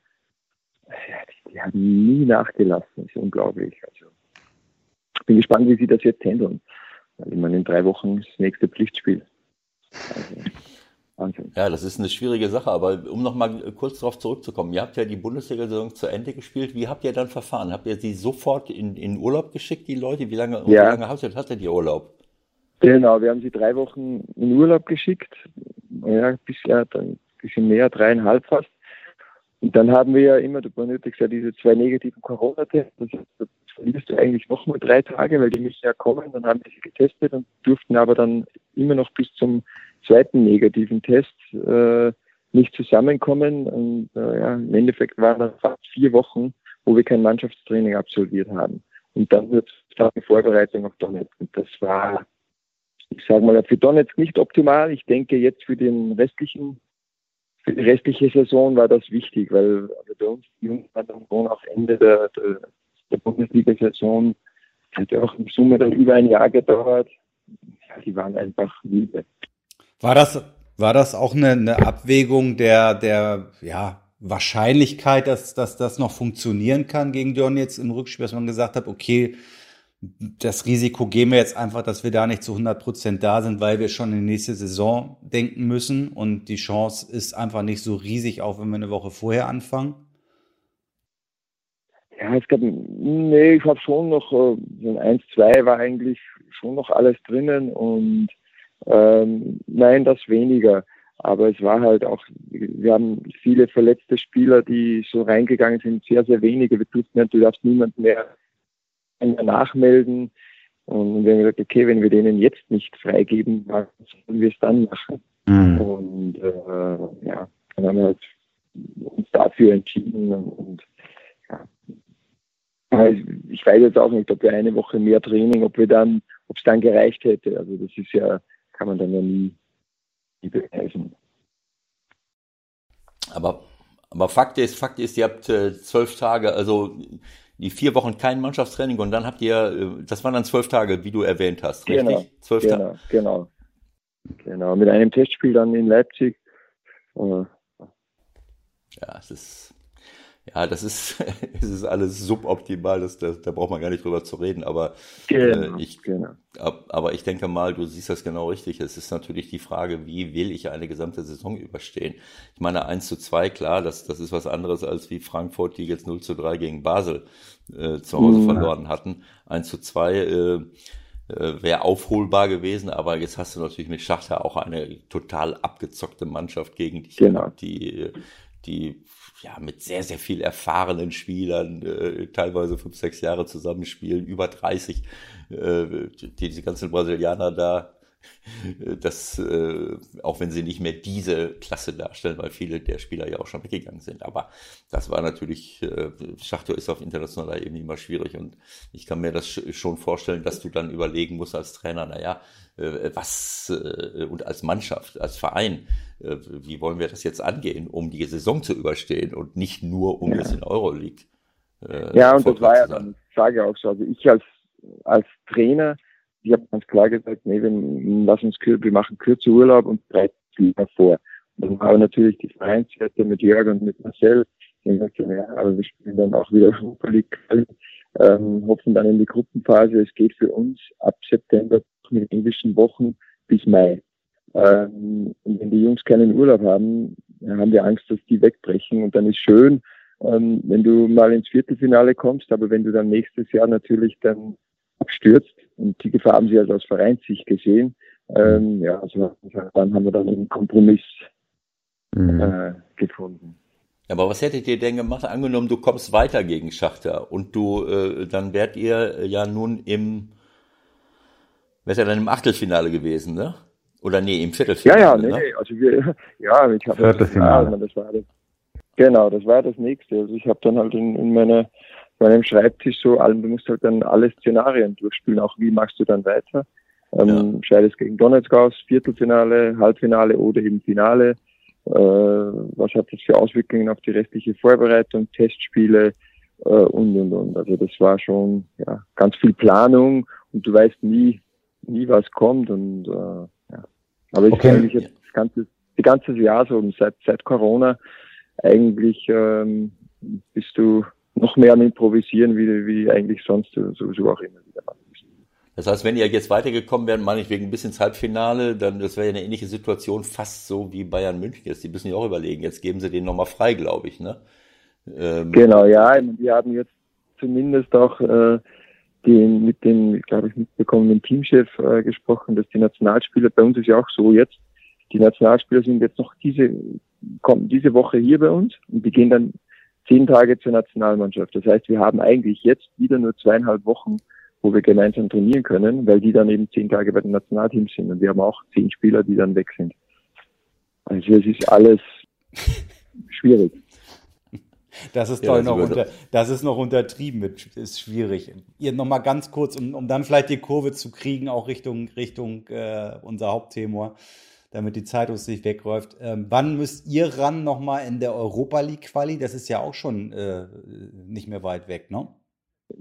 Die, die haben nie nachgelassen. Das ist unglaublich. Also bin gespannt, wie sie das jetzt handeln. Weil ich meine, in drei Wochen ist das nächste Pflichtspiel. Also, Wahnsinn. Ja, das ist eine schwierige Sache, aber um nochmal kurz darauf zurückzukommen, ihr habt ja die Bundesliga-Saison zu Ende gespielt. Wie habt ihr dann verfahren? Habt ihr sie sofort in, in Urlaub geschickt, die Leute? Wie lange, ja. wie lange hattet, hattet ihr Urlaub? Genau, wir haben sie drei Wochen in Urlaub geschickt. Ja, bisher dann ein bisschen mehr, dreieinhalb fast. Und dann haben wir ja immer, du benötigst ja diese zwei negativen Corona-Tests. Das verlierst du eigentlich noch mal drei Tage, weil die müssen ja kommen. Dann haben wir sie getestet und durften aber dann immer noch bis zum zweiten negativen Test äh, nicht zusammenkommen. Und äh, ja, im Endeffekt waren das fast vier Wochen, wo wir kein Mannschaftstraining absolviert haben. Und dann wird die Vorbereitung auf Donetsk. Und das war, ich sage mal, für Donetsk nicht optimal. Ich denke jetzt für den restlichen, für die restliche Saison war das wichtig, weil also bei uns die Jungs waren dann auch Ende der, der, der Bundesliga-Saison, hat ja auch im Summe dann über ein Jahr gedauert. Ja, die waren einfach müde. War das, war das auch eine, eine Abwägung der, der ja, Wahrscheinlichkeit, dass, dass das noch funktionieren kann gegen jetzt im Rückspiel, dass man gesagt hat, okay, das Risiko gehen wir jetzt einfach, dass wir da nicht zu 100 Prozent da sind, weil wir schon in die nächste Saison denken müssen und die Chance ist einfach nicht so riesig, auch wenn wir eine Woche vorher anfangen? Ja, es gab, nee, ich habe schon noch, äh, so ein 1, 2 war eigentlich schon noch alles drinnen und ähm, nein, das weniger. Aber es war halt auch, wir haben viele verletzte Spieler, die so reingegangen sind, sehr, sehr wenige. Wir durften, du darfst niemanden mehr nachmelden. Und wir haben gesagt, okay, wenn wir denen jetzt nicht freigeben, was sollen wir es dann machen? Mhm. Und äh, ja, dann haben wir halt uns dafür entschieden. Und, und ja. Ich weiß jetzt auch nicht, ob wir eine Woche mehr Training, ob wir dann, ob es dann gereicht hätte. Also das ist ja kann man dann ja nie, nie beweisen. Aber, aber Fakt ist, Fakt ist, ihr habt äh, zwölf Tage, also die vier Wochen kein Mannschaftstraining und dann habt ihr, äh, das waren dann zwölf Tage, wie du erwähnt hast, richtig? Genau, zwölf genau, Tage. Genau, genau. Mit einem Testspiel dann in Leipzig. Ja, es ist ja, das ist, (laughs) es ist alles suboptimal, das, das, da braucht man gar nicht drüber zu reden, aber genau, äh, ich, genau. ab, aber ich denke mal, du siehst das genau richtig. Es ist natürlich die Frage, wie will ich eine gesamte Saison überstehen? Ich meine, 1 zu 2, klar, das, das ist was anderes als wie Frankfurt, die jetzt 0 zu 3 gegen Basel äh, zu Hause mhm. verloren hatten. 1 zu 2 äh, äh, wäre aufholbar gewesen, aber jetzt hast du natürlich mit Schachter auch eine total abgezockte Mannschaft gegen dich genau. die, die ja, mit sehr, sehr viel erfahrenen Spielern, äh, teilweise fünf, sechs Jahre zusammenspielen, über 30, äh, die, diese ganzen Brasilianer da, äh, das, äh, auch wenn sie nicht mehr diese Klasse darstellen, weil viele der Spieler ja auch schon weggegangen sind. Aber das war natürlich, äh, Schachtor ist auf internationaler Ebene immer schwierig und ich kann mir das schon vorstellen, dass du dann überlegen musst als Trainer, naja, äh, was äh, und als Mannschaft, als Verein, äh, wie wollen wir das jetzt angehen, um die Saison zu überstehen und nicht nur um ja. jetzt in Euroleague. Äh, ja, und das war ja dann, ich sage auch so, also ich als, als Trainer, ich habe ganz klar gesagt, nee, wir, lass uns, wir machen kürzer Urlaub und bereiten lieber vor. Und dann war natürlich die Vereinswerte mit Jörg und mit Marcel, die gesagt, ja, aber wir spielen dann auch wieder Europa League, ähm, hoffen dann in die Gruppenphase. Es geht für uns ab September mit englischen Wochen bis Mai. Ähm, und wenn die Jungs keinen Urlaub haben, haben wir Angst, dass die wegbrechen. Und dann ist schön, ähm, wenn du mal ins Viertelfinale kommst, aber wenn du dann nächstes Jahr natürlich dann abstürzt, und die Gefahr haben sie halt aus Vereinssicht gesehen, Ähm, ja, also dann haben wir dann einen Kompromiss mhm. äh, gefunden. Aber was hättet ihr denn gemacht? Angenommen, du kommst weiter gegen Schachter und du, äh, dann wärt ihr ja nun im, wärt ja dann im Achtelfinale gewesen, ne? Oder nee, im Viertelfinale. Ja, ja, nee, ne? also wir, (laughs) ja, ich habe Viertelfinale. Das, war das, genau, das war das nächste. Also ich habe dann halt in, in meiner, meinem Schreibtisch so, du musst halt dann alle Szenarien durchspielen, auch wie machst du dann weiter. Ähm, ja. Scheidest gegen Donetsk aus, Viertelfinale, Halbfinale oder eben Finale. Äh, was hat das für Auswirkungen auf die restliche Vorbereitung, Testspiele äh, und und und. Also das war schon ja, ganz viel Planung und du weißt nie, nie was kommt und äh, aber ich okay. eigentlich jetzt das ganze, das ganze Jahr so seit, seit Corona eigentlich ähm, bist du noch mehr am Improvisieren, wie, wie eigentlich sonst sowieso auch immer wieder machst. Das heißt, wenn ihr jetzt weitergekommen wärt, meine ich wegen bis ins Halbfinale, dann das wäre ja eine ähnliche Situation, fast so wie Bayern München jetzt. Die müssen ja auch überlegen. Jetzt geben sie den nochmal frei, glaube ich, ne? Ähm, genau, ja. Wir haben jetzt zumindest auch äh, den, mit dem, glaube ich, mitbekommenen Teamchef äh, gesprochen, dass die Nationalspieler, bei uns ist ja auch so jetzt, die Nationalspieler sind jetzt noch diese, kommen diese Woche hier bei uns und die gehen dann zehn Tage zur Nationalmannschaft. Das heißt, wir haben eigentlich jetzt wieder nur zweieinhalb Wochen, wo wir gemeinsam trainieren können, weil die dann eben zehn Tage bei den Nationalteams sind und wir haben auch zehn Spieler, die dann weg sind. Also es ist alles (laughs) schwierig. Das ist ja, noch unter, das ist noch untertrieben, mit, ist schwierig. Ihr noch mal ganz kurz, um, um dann vielleicht die Kurve zu kriegen, auch Richtung, Richtung äh, unser Hauptthema, damit die Zeit uns nicht wegläuft. Ähm, wann müsst ihr ran noch mal in der Europa League Quali? Das ist ja auch schon äh, nicht mehr weit weg, ne?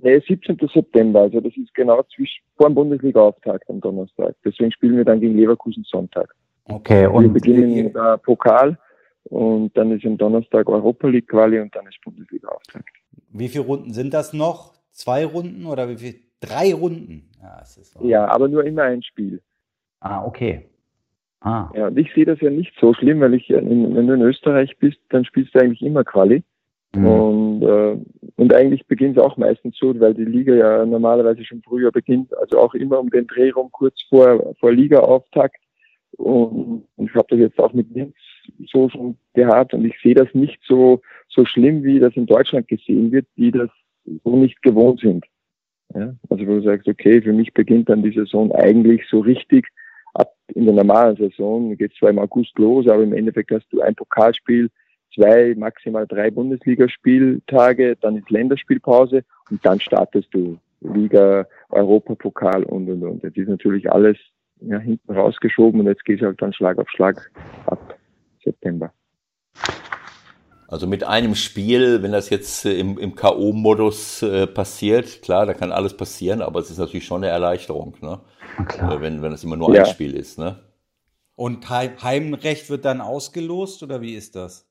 Nee, 17. September, also das ist genau zwischen, vor dem Bundesliga-Auftakt am Donnerstag. Deswegen spielen wir dann gegen Leverkusen Sonntag. Okay, und wir beginnen mit der Pokal und dann ist am Donnerstag Europa League Quali und dann ist Bundesliga Auftakt. Wie viele Runden sind das noch? Zwei Runden oder wie viel? Drei Runden? Ja, ja aber nur immer ein Spiel. Ah, okay. Ah. Ja, und ich sehe das ja nicht so schlimm, weil ich, wenn du in Österreich bist, dann spielst du eigentlich immer Quali. Mhm. Und, äh, und eigentlich beginnt es auch meistens so, weil die Liga ja normalerweise schon früher beginnt, also auch immer um den Dreh rum, kurz vor, vor Liga-Auftakt. Und, und ich habe das jetzt auch mit Linz so schon gehabt und ich sehe das nicht so, so schlimm, wie das in Deutschland gesehen wird, die das so nicht gewohnt sind. Ja? Also wo du sagst, okay, für mich beginnt dann die Saison eigentlich so richtig ab in der normalen Saison, geht zwar im August los, aber im Endeffekt hast du ein Pokalspiel, zwei, maximal drei Bundesligaspieltage, dann ist Länderspielpause und dann startest du Liga, Europapokal und und und. Das ist natürlich alles ja, hinten rausgeschoben und jetzt geht es halt dann Schlag auf Schlag ab September. Also mit einem Spiel, wenn das jetzt äh, im, im K.O.-Modus äh, passiert, klar, da kann alles passieren, aber es ist natürlich schon eine Erleichterung, ne? Äh, wenn, wenn es immer nur ja. ein Spiel ist. Ne? Und Heimrecht wird dann ausgelost oder wie ist das?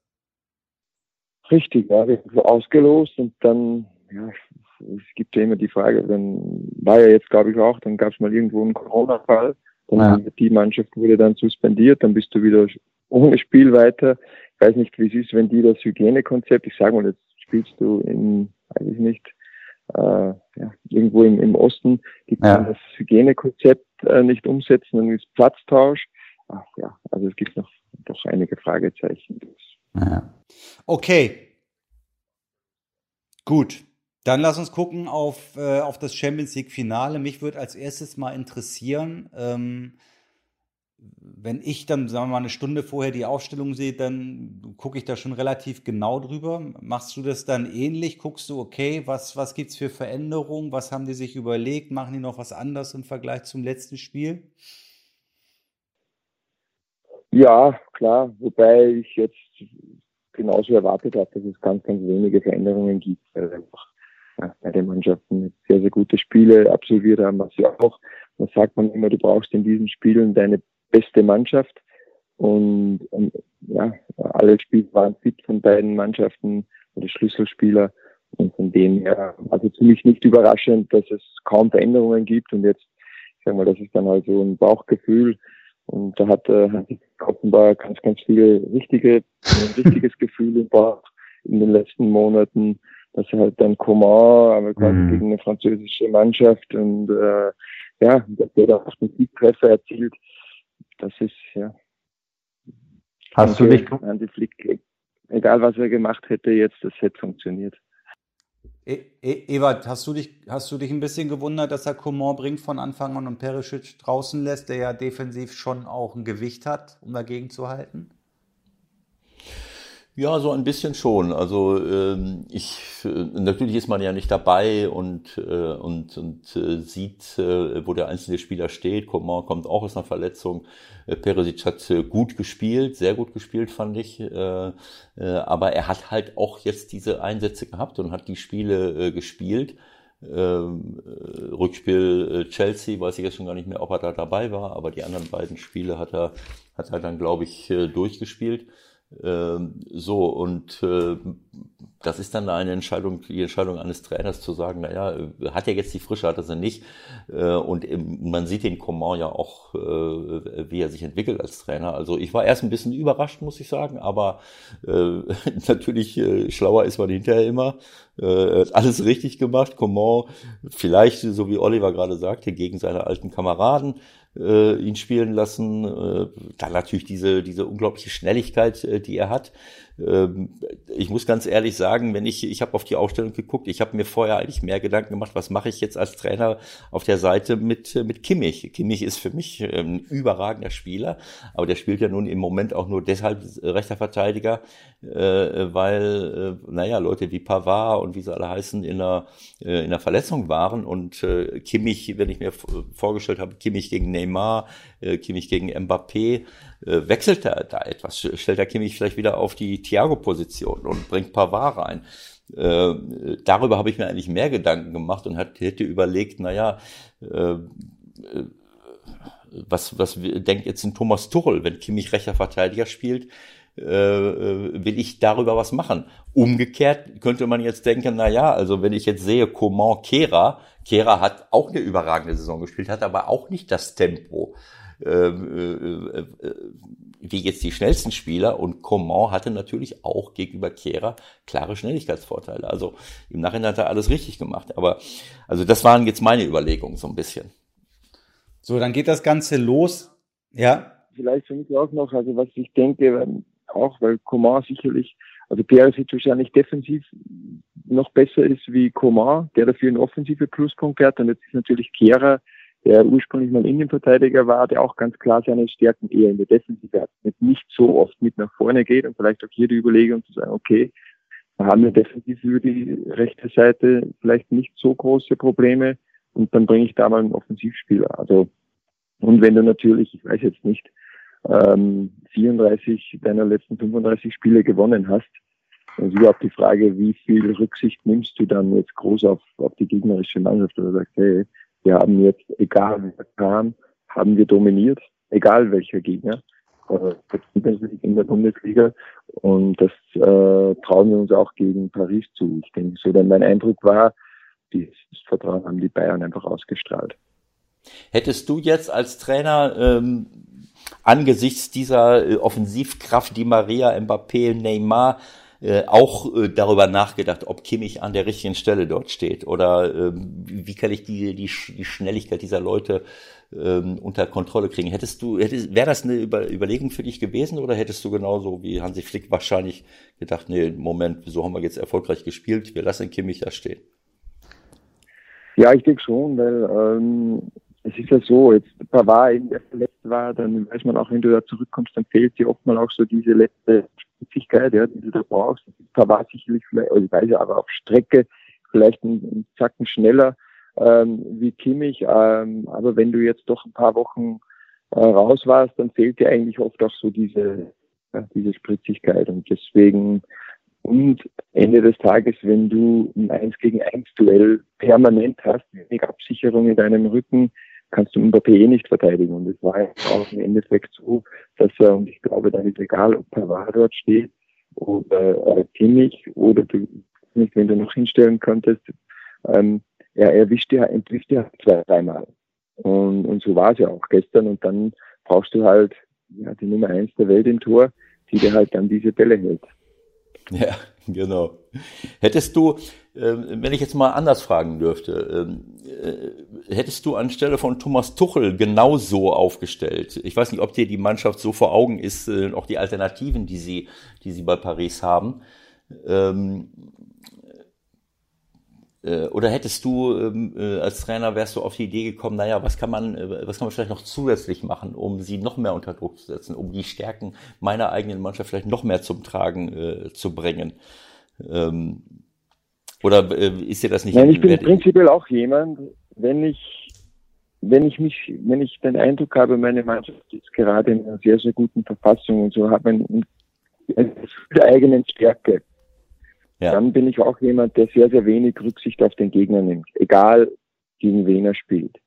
Richtig, ja, wird ausgelost und dann, ja, es gibt ja immer die Frage, dann war ja jetzt, glaube ich, auch, dann gab es mal irgendwo einen Corona-Fall, ja. die Mannschaft wurde dann suspendiert, dann bist du wieder ohne Spiel weiter. Ich weiß nicht, wie es ist, wenn die das Hygienekonzept, ich sage mal, jetzt spielst du in, weiß ich nicht, äh, ja, irgendwo im, im Osten, die können ja. das Hygienekonzept äh, nicht umsetzen, dann ist Platztausch. Ach ja, also es gibt noch doch einige Fragezeichen. Ja. Okay. Gut. Dann lass uns gucken auf, äh, auf das Champions League Finale. Mich würde als erstes mal interessieren, ähm, wenn ich dann, sagen wir mal, eine Stunde vorher die Aufstellung sehe, dann gucke ich da schon relativ genau drüber. Machst du das dann ähnlich? Guckst du, okay, was, was gibt es für Veränderungen? Was haben die sich überlegt? Machen die noch was anders im Vergleich zum letzten Spiel? Ja, klar. Wobei ich jetzt genauso erwartet habe, dass es ganz, ganz wenige Veränderungen gibt, weil einfach ja, beide Mannschaften sehr, sehr gute Spiele absolviert haben, was ja auch, da sagt man immer, du brauchst in diesen Spielen deine beste Mannschaft. Und, und ja, alle Spieler waren fit von beiden Mannschaften oder Schlüsselspieler. Und von dem her, also für mich nicht überraschend, dass es kaum Veränderungen gibt. Und jetzt, ich sag mal, das ist dann halt so ein Bauchgefühl. Und da hat, äh, hat offenbar ganz, ganz viele richtige, ein richtiges (laughs) Gefühl im Bauch in den letzten Monaten, dass halt dann Coman, aber quasi mhm. gegen eine französische Mannschaft und äh, ja, dass der da auch einen Siegtreffer erzielt das ist, ja. Hast du dich. Hansi Flick, egal was er gemacht hätte jetzt, das hätte funktioniert. E e Ewald, hast du, dich, hast du dich ein bisschen gewundert, dass er Coman bringt von Anfang an und Perisic draußen lässt, der ja defensiv schon auch ein Gewicht hat, um dagegen zu halten? Ja, so ein bisschen schon. Also ähm, ich natürlich ist man ja nicht dabei und äh, und und äh, sieht, äh, wo der einzelne Spieler steht. Coman kommt auch aus einer Verletzung. Äh, Peresic hat äh, gut gespielt, sehr gut gespielt fand ich. Äh, äh, aber er hat halt auch jetzt diese Einsätze gehabt und hat die Spiele äh, gespielt. Ähm, äh, Rückspiel äh, Chelsea, weiß ich jetzt schon gar nicht mehr, ob er da dabei war, aber die anderen beiden Spiele hat er hat er dann glaube ich äh, durchgespielt. Ähm, so, und äh, das ist dann eine Entscheidung, die Entscheidung eines Trainers zu sagen, naja, hat er jetzt die Frische, hat er sie nicht. Äh, und man sieht den Coman ja auch, äh, wie er sich entwickelt als Trainer. Also ich war erst ein bisschen überrascht, muss ich sagen, aber äh, (laughs) natürlich äh, schlauer ist man hinterher immer. Äh, alles richtig gemacht. Coman, vielleicht, so wie Oliver gerade sagte, gegen seine alten Kameraden äh, ihn spielen lassen. Äh, dann natürlich diese, diese unglaubliche Schnelligkeit, äh, die er hat. Ähm, ich muss ganz ehrlich sagen, wenn ich, ich habe auf die Ausstellung geguckt, ich habe mir vorher eigentlich mehr Gedanken gemacht, was mache ich jetzt als Trainer auf der Seite mit, mit Kimmich. Kimmich ist für mich ein überragender Spieler, aber der spielt ja nun im Moment auch nur deshalb rechter Verteidiger, weil, naja, Leute wie Pavard und wie sie alle heißen, in einer, in einer Verletzung waren und Kimmich, wenn ich mir vorgestellt habe, Kimmich gegen Neymar, Kimmich gegen Mbappé, wechselt er da etwas, stellt er Kimmich vielleicht wieder auf die Thiago-Position und bringt Pavard rein. Äh, darüber habe ich mir eigentlich mehr Gedanken gemacht und hat, hätte überlegt, naja, äh, was, was denkt jetzt ein Thomas Tuchel, wenn Kimmich rechter Verteidiger spielt, äh, will ich darüber was machen. Umgekehrt könnte man jetzt denken, na ja, also wenn ich jetzt sehe, Coman Kera, Kera hat auch eine überragende Saison gespielt, hat aber auch nicht das Tempo äh, äh, wie jetzt die schnellsten Spieler und Coman hatte natürlich auch gegenüber Kehrer klare Schnelligkeitsvorteile. Also im Nachhinein hat er alles richtig gemacht. Aber also das waren jetzt meine Überlegungen so ein bisschen. So, dann geht das Ganze los. Ja. Vielleicht für mich auch noch, also was ich denke, auch weil Coman sicherlich, also Perisic wahrscheinlich defensiv noch besser ist wie Coman, der dafür einen offensive Pluspunkt hat. Und jetzt ist natürlich Kehrer der ursprünglich mal Innenverteidiger war, der auch ganz klar seine Stärken eher in der Defensive hat, nicht so oft mit nach vorne geht und vielleicht auch hier die Überlegung zu sagen, okay, wir haben wir defensiv über die rechte Seite vielleicht nicht so große Probleme und dann bringe ich da mal einen Offensivspieler. Also und wenn du natürlich, ich weiß jetzt nicht, ähm, 34 deiner letzten 35 Spiele gewonnen hast, dann ist überhaupt die Frage, wie viel Rücksicht nimmst du dann jetzt groß auf, auf die gegnerische Mannschaft oder sagst, hey, wir haben jetzt, egal wer kam, haben wir dominiert, egal welcher Gegner äh, in der Bundesliga. Und das äh, trauen wir uns auch gegen Paris zu. Ich denke, so denn mein Eindruck war, dieses Vertrauen haben die Bayern einfach ausgestrahlt. Hättest du jetzt als Trainer ähm, angesichts dieser äh, Offensivkraft, die Maria, Mbappé, Neymar äh, auch äh, darüber nachgedacht, ob Kimmich an der richtigen Stelle dort steht oder äh, wie kann ich die, die, die Schnelligkeit dieser Leute ähm, unter Kontrolle kriegen. Hättest du, hättest, wäre das eine Über Überlegung für dich gewesen oder hättest du genauso wie Hansi Flick wahrscheinlich gedacht, nee, Moment, so haben wir jetzt erfolgreich gespielt, wir lassen Kimmich da stehen? Ja, ich denke schon, weil ähm, es ist ja so, jetzt Pavard eben verletzt war, dann weiß man auch, wenn du da zurückkommst, dann fehlt dir oft mal auch so diese letzte Spitzigkeit, ja, die du da brauchst. Pavard sicherlich vielleicht, also ich weiß aber auf Strecke vielleicht einen Zacken schneller ähm, wie Kimmich. Ähm, aber wenn du jetzt doch ein paar Wochen äh, raus warst, dann fehlt dir eigentlich oft auch so diese, ja, diese Spritzigkeit. Und deswegen und Ende des Tages, wenn du ein 1 gegen 1 Duell permanent hast, wenig Absicherung in deinem Rücken, kannst du Mbappé eh nicht verteidigen. Und es war auch im Endeffekt so, dass er, und ich glaube, dann ist egal, ob Pavard dort steht oder äh, Kimmich oder du nicht, wenn du noch hinstellen könntest, ähm, er erwischt ja, entwischt ja zwei, dreimal. Und, und so war es ja auch gestern. Und dann brauchst du halt ja, die Nummer eins der Welt im Tor, die dir halt dann diese Bälle hält. (laughs) Ja, genau. Hättest du, ähm, wenn ich jetzt mal anders fragen dürfte, ähm, äh, hättest du anstelle von Thomas Tuchel genau so aufgestellt? Ich weiß nicht, ob dir die Mannschaft so vor Augen ist, äh, auch die Alternativen, die sie, die sie bei Paris haben. Ähm, äh, oder hättest du als Trainer wärst du auf die Idee gekommen, naja, was kann man, was kann man vielleicht noch zusätzlich machen, um sie noch mehr unter Druck zu setzen, um die Stärken meiner eigenen Mannschaft vielleicht noch mehr zum Tragen äh, zu bringen? Ähm, oder äh, ist dir das nicht? Nein, ich bin prinzipiell auch jemand, wenn ich, wenn ich mich, wenn ich den Eindruck habe, meine Mannschaft ist gerade in einer sehr, sehr guten Verfassung und so habe ein, ein der eigenen Stärke, ja. dann bin ich auch jemand, der sehr, sehr wenig Rücksicht auf den Gegner nimmt, egal gegen wen er spielt.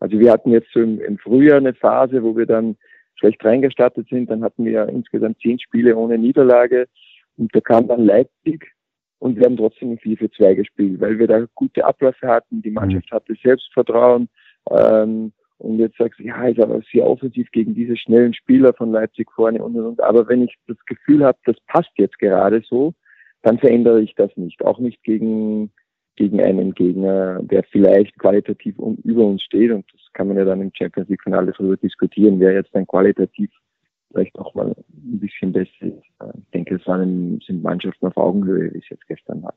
Also wir hatten jetzt so im, im Frühjahr eine Phase, wo wir dann schlecht reingestartet sind, dann hatten wir insgesamt zehn Spiele ohne Niederlage und da kam dann Leipzig und wir haben trotzdem ein 4 für 2 gespielt, weil wir da gute Abläufe hatten, die Mannschaft mhm. hatte Selbstvertrauen ähm, und jetzt sagst du, ja, ist aber sehr offensiv gegen diese schnellen Spieler von Leipzig vorne und und und. Aber wenn ich das Gefühl habe, das passt jetzt gerade so, dann verändere ich das nicht. Auch nicht gegen, gegen einen Gegner, der vielleicht qualitativ um, über uns steht. Und das kann man ja dann im Champions League Finale darüber diskutieren, wer jetzt dann qualitativ vielleicht auch mal ein bisschen besser ist. Ich denke, es waren, sind Mannschaften auf Augenhöhe, wie es jetzt gestern war.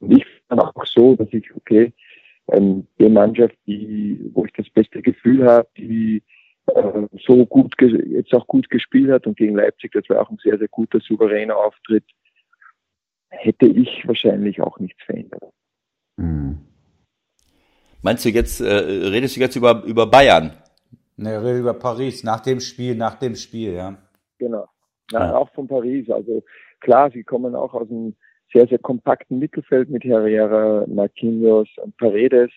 Und ich dann auch so, dass ich, okay, ähm, die Mannschaft, die, wo ich das beste Gefühl habe, die äh, so gut jetzt auch gut gespielt hat und gegen Leipzig, das war auch ein sehr, sehr guter, souveräner Auftritt, hätte ich wahrscheinlich auch nichts verändert. Hm. Meinst du jetzt, äh, redest du jetzt über, über Bayern? Ne, rede über Paris, nach dem Spiel, nach dem Spiel, ja. Genau. Ja, ja. Auch von Paris. Also klar, sie kommen auch aus einem sehr, sehr kompakten Mittelfeld mit Herrera, Marquinhos und Paredes,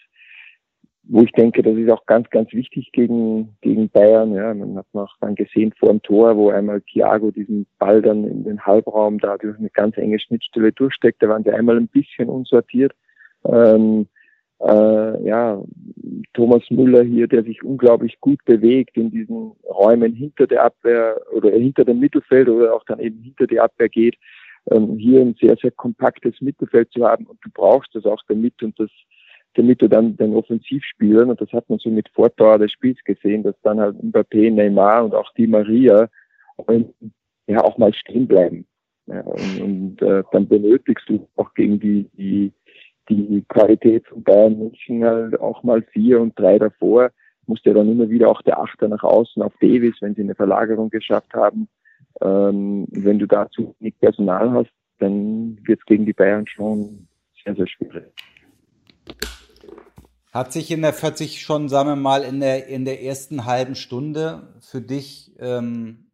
wo ich denke, das ist auch ganz, ganz wichtig gegen, gegen Bayern. Ja, man hat noch dann gesehen vor dem Tor, wo einmal Thiago diesen Ball dann in den Halbraum da durch eine ganz enge Schnittstelle durchsteckt. Da waren sie einmal ein bisschen unsortiert. Ähm, äh, ja, Thomas Müller hier, der sich unglaublich gut bewegt in diesen Räumen hinter der Abwehr oder hinter dem Mittelfeld oder auch dann eben hinter die Abwehr geht, ähm, hier ein sehr, sehr kompaktes Mittelfeld zu haben und du brauchst das auch damit und das damit du dann den Offensivspielern, und das hat man so mit Vordauer des Spiels gesehen, dass dann halt Mbappé, Neymar und auch Di Maria ähm, ja auch mal stehen bleiben. Ja, und, und äh, dann benötigst du auch gegen die, die die Qualität von Bayern München halt auch mal vier und drei davor, musste dann immer wieder auch der Achter nach außen auf Davis, wenn sie eine Verlagerung geschafft haben. Ähm, wenn du dazu nicht Personal hast, dann wird es gegen die Bayern schon sehr, sehr schwierig. Hat sich in der 40 schon, sagen wir mal, in der, in der ersten halben Stunde für dich ähm,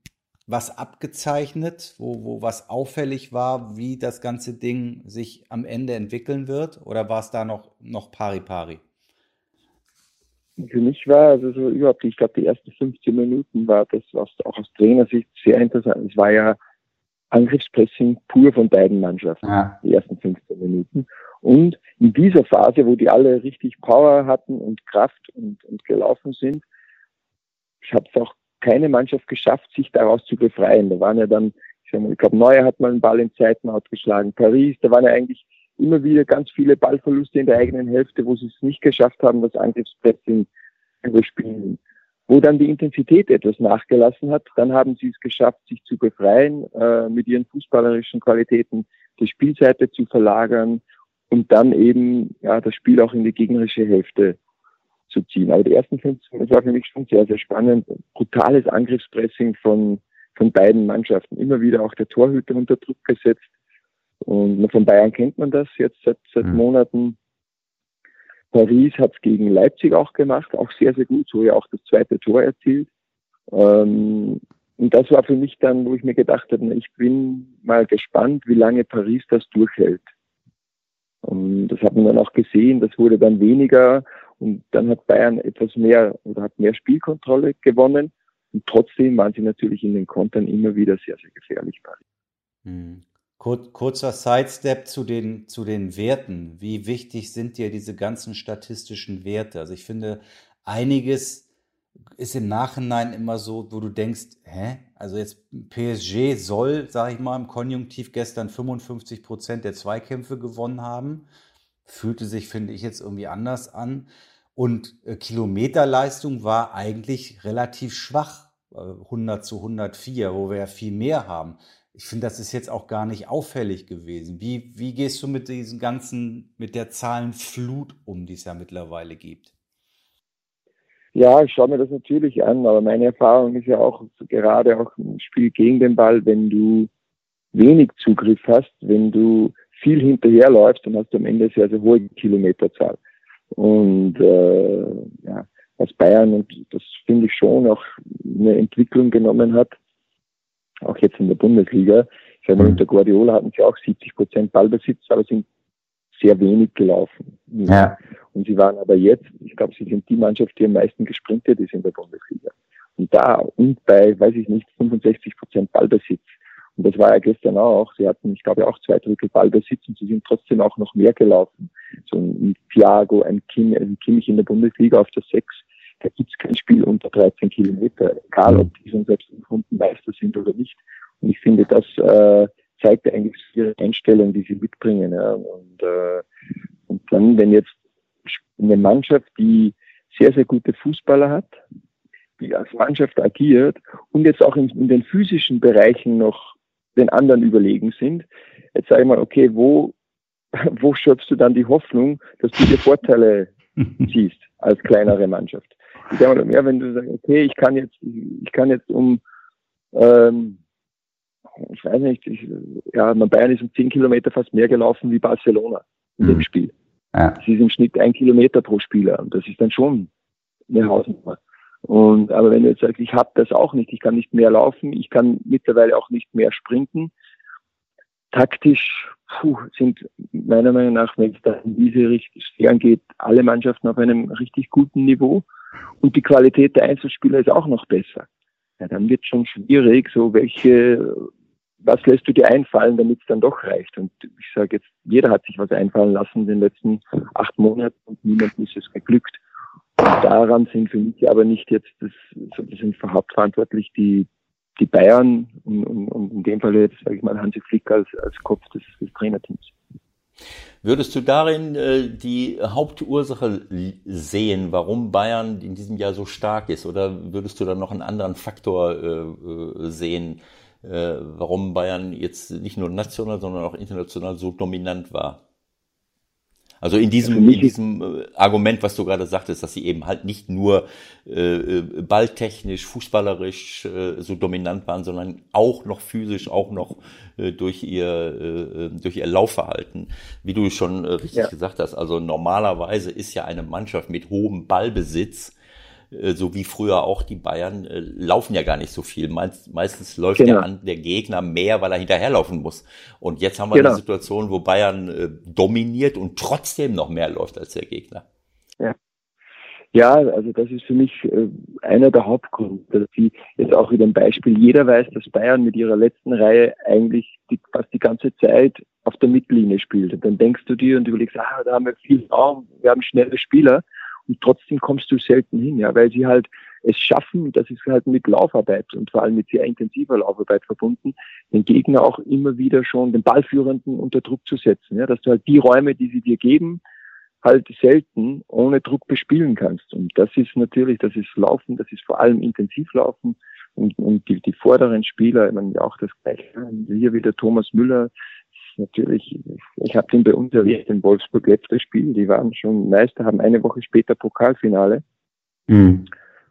was abgezeichnet, wo, wo was auffällig war, wie das ganze Ding sich am Ende entwickeln wird? Oder war es da noch, noch pari-pari? Für mich war also so überhaupt, ich glaube, die ersten 15 Minuten war das, was auch aus Trainersicht sehr interessant. Es war ja Angriffspressing pur von beiden Mannschaften, ja. die ersten 15 Minuten. Und in dieser Phase, wo die alle richtig Power hatten und Kraft und, und gelaufen sind, ich habe es auch keine Mannschaft geschafft, sich daraus zu befreien. Da waren ja dann, ich, ich glaube, Neuer hat mal einen Ball in Zeitenhaut geschlagen, Paris, da waren ja eigentlich immer wieder ganz viele Ballverluste in der eigenen Hälfte, wo sie es nicht geschafft haben, das Angriffspressing überspielen. Wo dann die Intensität etwas nachgelassen hat, dann haben sie es geschafft, sich zu befreien, äh, mit ihren fußballerischen Qualitäten die Spielseite zu verlagern und dann eben ja das Spiel auch in die gegnerische Hälfte zu ziehen. Aber die ersten 15, das war für mich schon sehr, sehr spannend. Brutales Angriffspressing von, von beiden Mannschaften. Immer wieder auch der Torhüter unter Druck gesetzt. Und von Bayern kennt man das jetzt seit, seit mhm. Monaten. Paris hat es gegen Leipzig auch gemacht, auch sehr, sehr gut, so ja auch das zweite Tor erzielt. Ähm, und das war für mich dann, wo ich mir gedacht habe, ich bin mal gespannt, wie lange Paris das durchhält. Und das hat man dann auch gesehen, das wurde dann weniger und dann hat Bayern etwas mehr oder hat mehr Spielkontrolle gewonnen. Und trotzdem waren sie natürlich in den Kontern immer wieder sehr, sehr gefährlich. Hm. Kurzer Sidestep zu den, zu den Werten. Wie wichtig sind dir diese ganzen statistischen Werte? Also ich finde, einiges ist im Nachhinein immer so, wo du denkst, hä? Also jetzt PSG soll, sage ich mal, im Konjunktiv gestern 55 Prozent der Zweikämpfe gewonnen haben. Fühlte sich, finde ich, jetzt irgendwie anders an. Und äh, Kilometerleistung war eigentlich relativ schwach, äh, 100 zu 104, wo wir ja viel mehr haben. Ich finde, das ist jetzt auch gar nicht auffällig gewesen. Wie, wie gehst du mit diesen ganzen, mit der Zahlenflut um, die es ja mittlerweile gibt? Ja, ich schaue mir das natürlich an, aber meine Erfahrung ist ja auch gerade auch im Spiel gegen den Ball, wenn du wenig Zugriff hast, wenn du viel hinterherläufst, dann hast du am Ende sehr, sehr hohe Kilometerzahl. Und äh, ja, was Bayern, und das finde ich schon auch eine Entwicklung genommen hat, auch jetzt in der Bundesliga. Ich sage mal, unter Guardiola hatten sie auch 70 Prozent Ballbesitz, aber sind sehr wenig gelaufen. Ja. Und sie waren aber jetzt, ich glaube, sie sind die Mannschaft, die am meisten gesprintet ist in der Bundesliga. Und da und bei, weiß ich nicht, 65 Prozent Ballbesitz. Und das war ja gestern auch. Sie hatten, ich glaube, auch zwei Drittel Ballbesitz und sie sind trotzdem auch noch mehr gelaufen. So ein Thiago, ein, Kim, ein Kimmich in der Bundesliga auf der Sechs. Da gibt's kein Spiel unter 13 Kilometer, egal ob die schon selbst im Runden Meister sind oder nicht. Und ich finde, das äh, zeigt eigentlich ihre Einstellung, die sie mitbringen. Ja. Und, äh, und dann, wenn jetzt eine Mannschaft, die sehr, sehr gute Fußballer hat, die als Mannschaft agiert und jetzt auch in, in den physischen Bereichen noch den anderen überlegen sind, jetzt sage ich mal, okay, wo, wo schöpfst du dann die Hoffnung, dass du dir Vorteile (laughs) siehst als kleinere Mannschaft? Sage mal, ja, wenn du sagst, okay, ich kann jetzt, ich kann jetzt um ähm, ich weiß nicht, ich, ja, mein Bayern ist um 10 Kilometer fast mehr gelaufen wie Barcelona in mhm. dem Spiel. Ja. Das ist im Schnitt ein Kilometer pro Spieler und das ist dann schon eine Hausnummer. Und aber wenn du jetzt sagst, ich habe das auch nicht, ich kann nicht mehr laufen, ich kann mittlerweile auch nicht mehr sprinten. Taktisch puh, sind meiner Meinung nach, wenn es da in diese Richtung geht, alle Mannschaften auf einem richtig guten Niveau und die Qualität der Einzelspieler ist auch noch besser. Ja, dann wird schon schwierig, so welche was lässt du dir einfallen, damit es dann doch reicht? Und ich sage jetzt, jeder hat sich was einfallen lassen in den letzten acht Monaten und niemandem ist es geglückt. Und daran sind für mich aber nicht jetzt das, sind hauptverantwortlich die, die Bayern und, und, und in dem Fall jetzt, sage ich mal, Hansi Flick als, als Kopf des, des Trainerteams. Würdest du darin äh, die Hauptursache sehen, warum Bayern in diesem Jahr so stark ist? Oder würdest du da noch einen anderen Faktor äh, äh sehen, äh, warum Bayern jetzt nicht nur national, sondern auch international so dominant war. Also in diesem, in diesem äh, Argument, was du gerade sagtest, dass sie eben halt nicht nur äh, äh, balltechnisch, fußballerisch äh, so dominant waren, sondern auch noch physisch, auch noch äh, durch ihr äh, durch ihr Laufverhalten, wie du schon äh, richtig ja. gesagt hast. Also normalerweise ist ja eine Mannschaft mit hohem Ballbesitz äh, so wie früher auch die Bayern, äh, laufen ja gar nicht so viel. Meist, meistens läuft genau. der, der, Gegner mehr, weil er hinterherlaufen muss. Und jetzt haben wir genau. eine Situation, wo Bayern äh, dominiert und trotzdem noch mehr läuft als der Gegner. Ja. Ja, also das ist für mich äh, einer der Hauptgründe, dass sie jetzt auch wieder ein Beispiel. Jeder weiß, dass Bayern mit ihrer letzten Reihe eigentlich die, fast die ganze Zeit auf der Mittellinie spielt. Und dann denkst du dir und überlegst, ah, da haben wir viel Raum, wir haben schnelle Spieler und trotzdem kommst du selten hin, ja, weil sie halt es schaffen, das ist halt mit Laufarbeit und vor allem mit sehr intensiver Laufarbeit verbunden, den Gegner auch immer wieder schon den Ballführenden unter Druck zu setzen, ja, dass du halt die Räume, die sie dir geben, halt selten ohne Druck bespielen kannst. Und das ist natürlich, das ist Laufen, das ist vor allem Intensivlaufen und, und die, die vorderen Spieler, ich meine, auch das gleiche. Hier wieder Thomas Müller, natürlich, ich habe den bei uns erwähnt, in Wolfsburg letztes Spiel, die waren schon Meister, haben eine Woche später Pokalfinale. Mhm.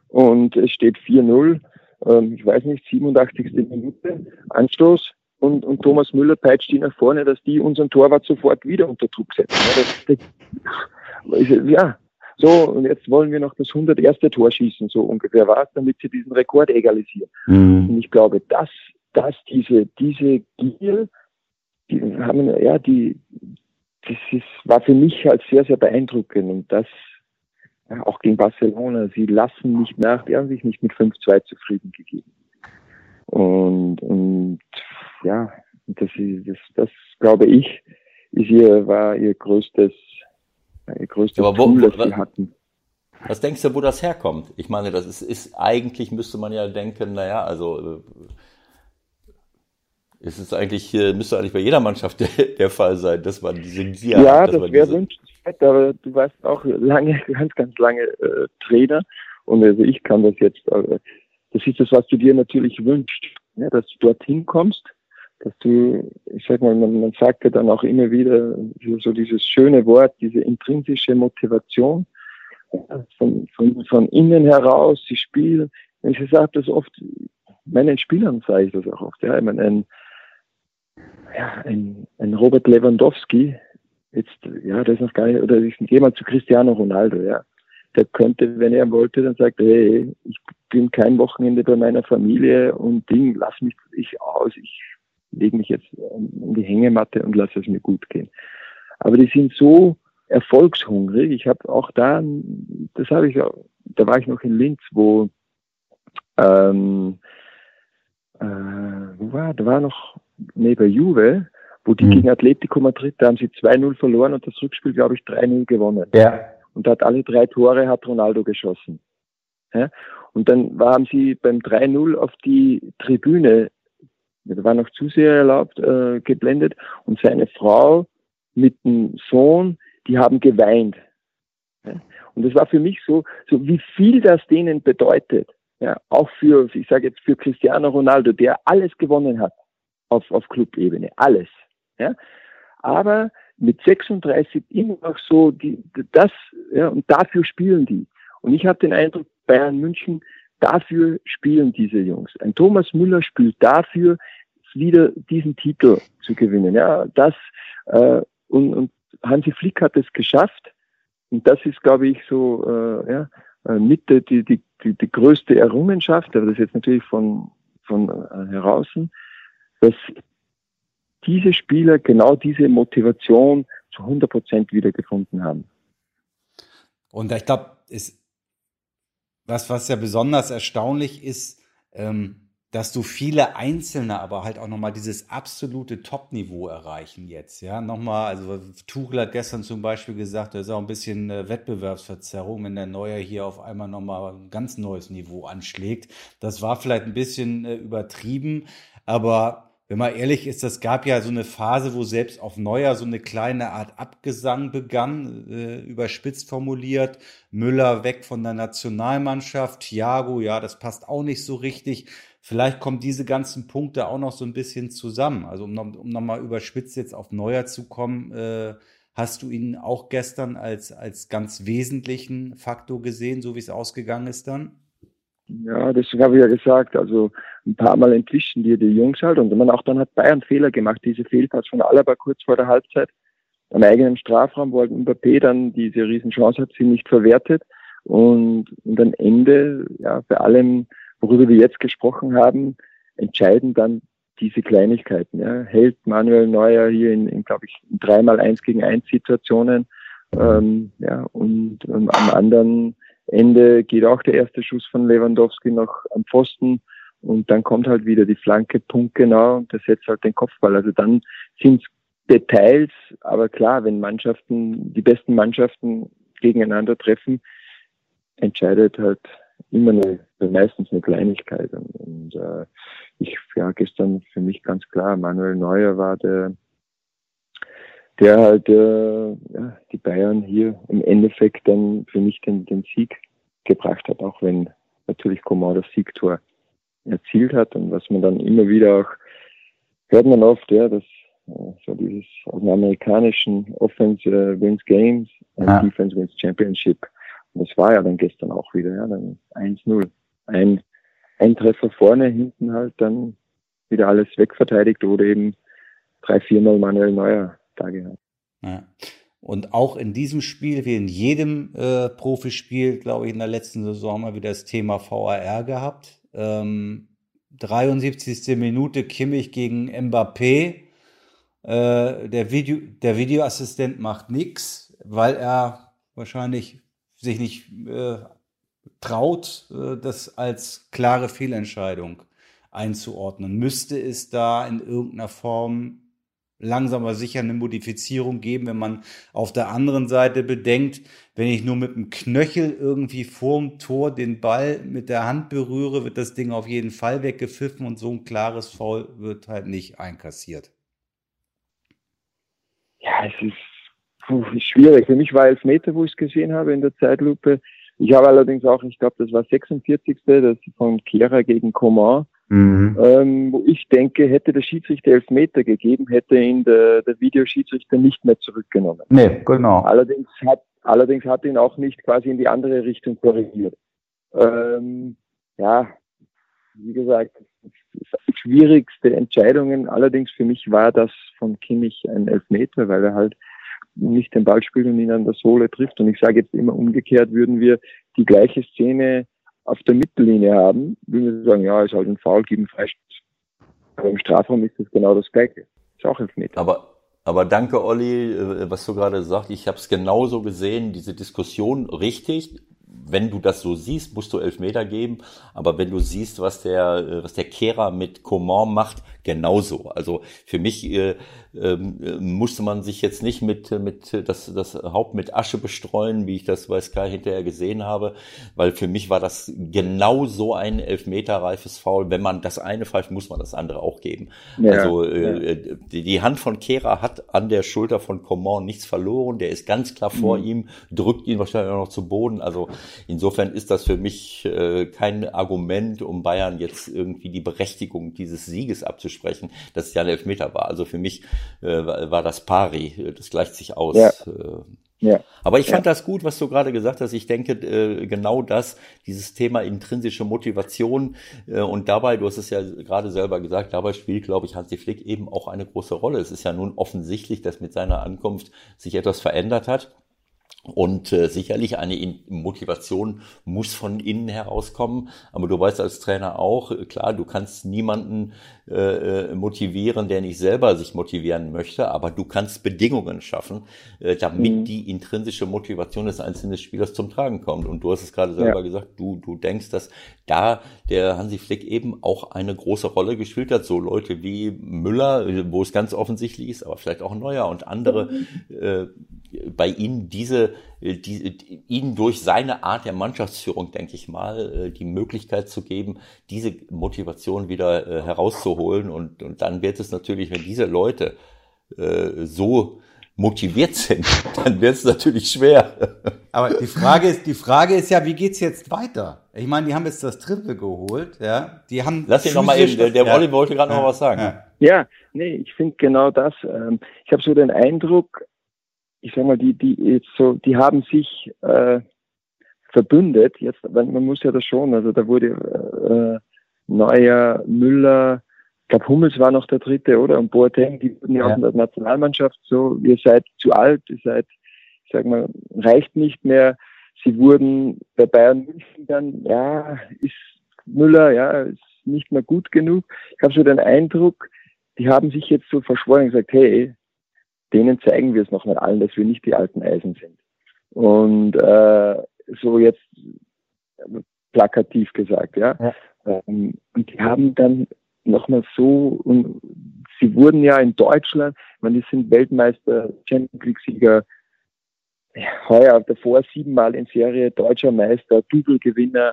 Und es steht 4-0, ähm, ich weiß nicht, 87. Minute, Anstoß und, und Thomas Müller peitscht ihn nach vorne, dass die unseren Torwart sofort wieder unter Druck setzen. Ja, das, das, ja, so, und jetzt wollen wir noch das 101. Tor schießen, so ungefähr war es, damit sie diesen Rekord egalisieren. Mhm. Und ich glaube, dass, dass diese, diese Gier die haben, ja, die, das ist, war für mich halt sehr, sehr beeindruckend und das ja, auch gegen Barcelona. Sie lassen nicht nach, die haben sich nicht mit 5-2 zufrieden gegeben. Und, und ja, das ist, das, das glaube ich, ist ihr, war ihr größtes, ihr größtes Aber wo, Tool, das sie hatten. Was denkst du, wo das herkommt? Ich meine, das ist, ist eigentlich müsste man ja denken, naja, also äh, es ist eigentlich, müsste eigentlich bei jeder Mannschaft der, der Fall sein, dass man diese Gier ja, hat. Ja, das wäre wünschenswert, aber du warst auch lange, (laughs) ganz, ganz lange äh, Trainer und also ich kann das jetzt, äh, das ist das, was du dir natürlich wünschst, ja, dass du dorthin kommst, dass du, ich sag mal, man, man sagt ja dann auch immer wieder so dieses schöne Wort, diese intrinsische Motivation von, von, von innen heraus, sie spielen. Ich sage das oft, meinen Spielern sage ich das auch oft. Ja, ich meine, ein, ja, ein, ein Robert Lewandowski, jetzt, ja, das ist noch gar nicht, oder mal zu Cristiano Ronaldo, ja. Der könnte, wenn er wollte, dann sagt, hey, ich bin kein Wochenende bei meiner Familie und Ding, lass mich ich aus, ich lege mich jetzt in die Hängematte und lasse es mir gut gehen. Aber die sind so erfolgshungrig. Ich habe auch da, das habe ich, da war ich noch in Linz, wo, ähm, äh, wo war, da war noch neben Juve, wo die mhm. gegen Atletico Madrid, da haben sie 2-0 verloren und das Rückspiel, glaube ich, 3-0 gewonnen. Ja. Und hat alle drei Tore hat Ronaldo geschossen. Ja? Und dann waren sie beim 3-0 auf die Tribüne, da war noch Zuseher erlaubt, äh, geblendet und seine Frau mit dem Sohn, die haben geweint. Ja? Und das war für mich so, so wie viel das denen bedeutet. Ja, auch für, ich sage jetzt für Cristiano Ronaldo, der alles gewonnen hat auf, auf Clubebene, alles. Ja? Aber mit 36 immer noch so, die, das, ja, und dafür spielen die. Und ich habe den Eindruck, Bayern München, dafür spielen diese Jungs. Ein Thomas Müller spielt dafür, wieder diesen Titel zu gewinnen. Ja, das, äh, und, und Hansi Flick hat es geschafft. Und das ist, glaube ich, so, äh, ja, äh, mit die, die, die, die größte Errungenschaft, aber das ist jetzt natürlich von, von äh, heraus, dass diese Spieler genau diese Motivation zu 100 Prozent wiedergefunden haben. Und ich glaube, was, was ja besonders erstaunlich ist, ähm, dass du viele Einzelne aber halt auch nochmal dieses absolute Top-Niveau erreichen jetzt. Ja, nochmal, also Tuchel hat gestern zum Beispiel gesagt, da ist auch ein bisschen äh, Wettbewerbsverzerrung, wenn der Neuer hier auf einmal nochmal ein ganz neues Niveau anschlägt. Das war vielleicht ein bisschen äh, übertrieben, aber wenn man ehrlich ist, das gab ja so eine Phase, wo selbst auf Neuer so eine kleine Art Abgesang begann, äh, überspitzt formuliert. Müller weg von der Nationalmannschaft, Thiago, ja, das passt auch nicht so richtig. Vielleicht kommen diese ganzen Punkte auch noch so ein bisschen zusammen. Also um, um nochmal überspitzt jetzt auf Neuer zu kommen, äh, hast du ihn auch gestern als, als ganz wesentlichen Faktor gesehen, so wie es ausgegangen ist dann? Ja, das habe ich ja gesagt. Also ein paar Mal entwischen dir die Jungs halt. Und man auch dann hat Bayern Fehler gemacht. Diese Fehlpass von Alaba kurz vor der Halbzeit am eigenen Strafraum, wo halt Mbappé dann diese Riesenchance hat, sie nicht verwertet. Und, und am Ende, ja, bei allem, worüber wir jetzt gesprochen haben, entscheiden dann diese Kleinigkeiten. Ja. Hält Manuel Neuer hier in, in glaube ich, dreimal eins gegen eins Situationen. Ähm, ja, und ähm, am anderen Ende geht auch der erste Schuss von Lewandowski noch am Pfosten und dann kommt halt wieder die Flanke punktgenau und der setzt halt den Kopfball. Also dann sind Details, aber klar, wenn Mannschaften, die besten Mannschaften gegeneinander treffen, entscheidet halt immer eine, meistens eine Kleinigkeit. Und, und äh, ich, ja, gestern für mich ganz klar, Manuel Neuer war der, der halt äh, ja, die Bayern hier im Endeffekt dann für mich den, den Sieg gebracht hat, auch wenn natürlich Coman das Siegtor erzielt hat und was man dann immer wieder auch hört man oft, ja, dass äh, so dieses aus dem amerikanischen Offense uh, wins Games and ja. Defense wins Championship. Und das war ja dann gestern auch wieder, ja, dann 1-0. Ein, ein Treffer vorne, hinten halt dann wieder alles wegverteidigt oder eben drei, viermal Manuel Neuer da gehabt. Ja. Und auch in diesem Spiel, wie in jedem äh, Profispiel, glaube ich, in der letzten Saison haben wir wieder das Thema VAR gehabt. Ähm, 73. Minute Kimmich gegen Mbappé. Äh, der, Video, der Videoassistent macht nichts, weil er wahrscheinlich sich nicht äh, traut, äh, das als klare Fehlentscheidung einzuordnen. Müsste es da in irgendeiner Form langsam aber sicher eine Modifizierung geben, wenn man auf der anderen Seite bedenkt, wenn ich nur mit dem Knöchel irgendwie vorm Tor den Ball mit der Hand berühre, wird das Ding auf jeden Fall weggepfiffen und so ein klares Foul wird halt nicht einkassiert. Ja, es ist, puh, schwierig. Für mich war Elfmeter, wo ich es gesehen habe in der Zeitlupe. Ich habe allerdings auch, ich glaube, das war 46. Das von Kehrer gegen Coman Mhm. Ähm, wo ich denke, hätte der Schiedsrichter Elfmeter gegeben, hätte ihn der, der Videoschiedsrichter nicht mehr zurückgenommen. Nee, genau. Allerdings hat, allerdings hat ihn auch nicht quasi in die andere Richtung korrigiert. Ähm, ja, wie gesagt, schwierigste Entscheidungen. Allerdings für mich war das von Kimmich ein Elfmeter, weil er halt nicht den Ball spielt und ihn an der Sohle trifft. Und ich sage jetzt immer umgekehrt, würden wir die gleiche Szene auf der Mittellinie haben, würden wir sagen, ja, ist halt ein Foul, geben Freistoß. Aber im Strafraum ist das genau das Gleiche. Ist auch Elfmeter. Aber, aber danke, Olli, äh, was du gerade sagst. Ich habe es genauso gesehen, diese Diskussion richtig wenn du das so siehst, musst du Elfmeter geben. Aber wenn du siehst, was der, äh, was der Kehrer mit Coman macht, genauso. Also für mich äh, äh, musste man sich jetzt nicht mit, mit das, das Haupt mit Asche bestreuen, wie ich das bei Sky hinterher gesehen habe, weil für mich war das genau so ein Elfmeterreifes Foul. Wenn man das eine pfeift, muss man das andere auch geben. Ja, also äh, ja. die, die, Hand von Kehrer hat an der Schulter von Coman nichts verloren. Der ist ganz klar vor mhm. ihm, drückt ihn wahrscheinlich auch noch zu Boden. Also Insofern ist das für mich äh, kein Argument, um Bayern jetzt irgendwie die Berechtigung dieses Sieges abzusprechen, dass es ja ein Elfmeter war. Also für mich äh, war das pari, das gleicht sich aus. Ja. Äh, ja. Aber ich fand ja. das gut, was du gerade gesagt hast. Ich denke, äh, genau das, dieses Thema intrinsische Motivation äh, und dabei, du hast es ja gerade selber gesagt, dabei spielt, glaube ich, Hansi Flick eben auch eine große Rolle. Es ist ja nun offensichtlich, dass mit seiner Ankunft sich etwas verändert hat. Und äh, sicherlich eine In Motivation muss von innen herauskommen. Aber du weißt als Trainer auch, äh, klar, du kannst niemanden äh, äh, motivieren, der nicht selber sich motivieren möchte, aber du kannst Bedingungen schaffen, äh, damit mhm. die intrinsische Motivation des einzelnen Spielers zum Tragen kommt. Und du hast es gerade selber ja. gesagt, du, du denkst, dass da der Hansi Flick eben auch eine große Rolle gespielt hat. So Leute wie Müller, wo es ganz offensichtlich ist, aber vielleicht auch Neuer und andere mhm. äh, bei ihnen diese, die, ihnen durch seine Art der Mannschaftsführung, denke ich mal, äh, die Möglichkeit zu geben, diese Motivation wieder äh, herauszuholen. Und, und dann wird es natürlich, wenn diese Leute äh, so motiviert sind, (laughs) dann wird es natürlich schwer. (laughs) Aber die Frage ist, die Frage ist ja, wie geht's jetzt weiter? Ich meine, die haben jetzt das Triple geholt, ja. Die haben. Lass ihn nochmal eben, der, der ja. Wolli wollte gerade ja. noch was sagen. Ja, ja nee, ich finde genau das. Ähm, ich habe so den Eindruck, ich sag mal, die, die jetzt so, die haben sich äh, verbündet. Jetzt, man muss ja das schon, also da wurde äh, Neuer, Müller, ich glaube Hummels war noch der dritte, oder? Und Boateng, die wurden ja, auch in der Nationalmannschaft so, ihr seid zu alt, ihr seid, ich sag mal, reicht nicht mehr. Sie wurden bei Bayern München dann, ja, ist Müller, ja, ist nicht mehr gut genug. Ich habe so den Eindruck, die haben sich jetzt so verschworen und gesagt, hey, denen zeigen wir es noch nicht allen, dass wir nicht die alten Eisen sind. Und äh, so jetzt plakativ gesagt, ja. ja. Ähm, und die haben dann nochmal so, und sie wurden ja in Deutschland, ich meine, die sind Weltmeister, Champions League-Sieger, heuer davor siebenmal in Serie, deutscher Meister, Double-Gewinner,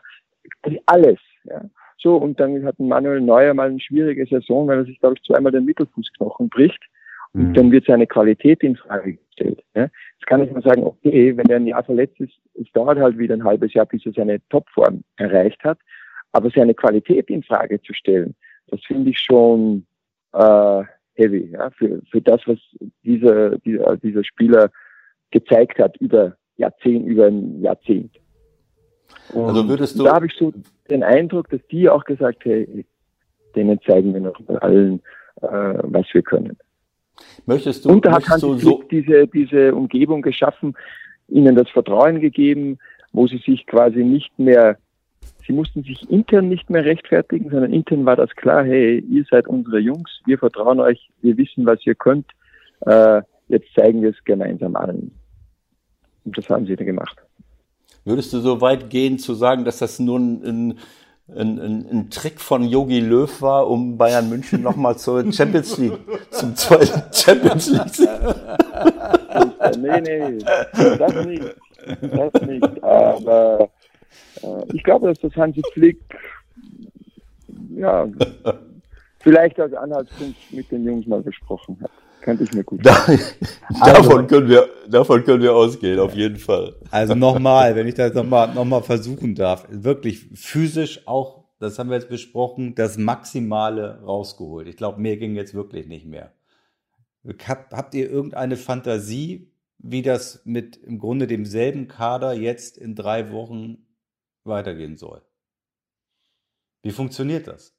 alles. Ja. So, und dann hat Manuel Neuer mal eine schwierige Saison, weil er sich, glaube ich, zweimal den Mittelfußknochen bricht. Und mhm. dann wird seine Qualität in Frage gestellt. Ja. Jetzt kann ich mal sagen, okay, wenn er ein Jahr verletzt ist, es dauert halt wieder ein halbes Jahr, bis er seine Topform erreicht hat. Aber seine Qualität in Frage zu stellen, das finde ich schon äh, heavy, ja, für, für das, was dieser, dieser, dieser Spieler gezeigt hat über Jahrzehnt, über ein Jahrzehnt. Und also würdest du. Da habe ich so den Eindruck, dass die auch gesagt, hey, denen zeigen wir noch bei allen, äh, was wir können. Möchtest du, und da hat Hansi so diese, diese Umgebung geschaffen, ihnen das Vertrauen gegeben, wo sie sich quasi nicht mehr, sie mussten sich intern nicht mehr rechtfertigen, sondern intern war das klar, hey, ihr seid unsere Jungs, wir vertrauen euch, wir wissen, was ihr könnt, äh, jetzt zeigen wir es gemeinsam allen. Und das haben sie dann gemacht. Würdest du so weit gehen zu sagen, dass das nur ein, ein ein, ein, ein Trick von Yogi Löw war, um Bayern München nochmal zur Champions League, zum zweiten (laughs) Champions League. (laughs) nee, nee, das nicht. Das nicht. Aber äh, ich glaube, dass das Hansi Flick ja, vielleicht als Anhaltspunkt mit den Jungs mal besprochen hat. Könnte ich mir gut da, davon, können wir, davon können wir ausgehen, auf jeden Fall. Also nochmal, wenn ich das nochmal noch mal versuchen darf, wirklich physisch auch, das haben wir jetzt besprochen, das Maximale rausgeholt. Ich glaube, mehr ging jetzt wirklich nicht mehr. Habt, habt ihr irgendeine Fantasie, wie das mit im Grunde demselben Kader jetzt in drei Wochen weitergehen soll? Wie funktioniert das?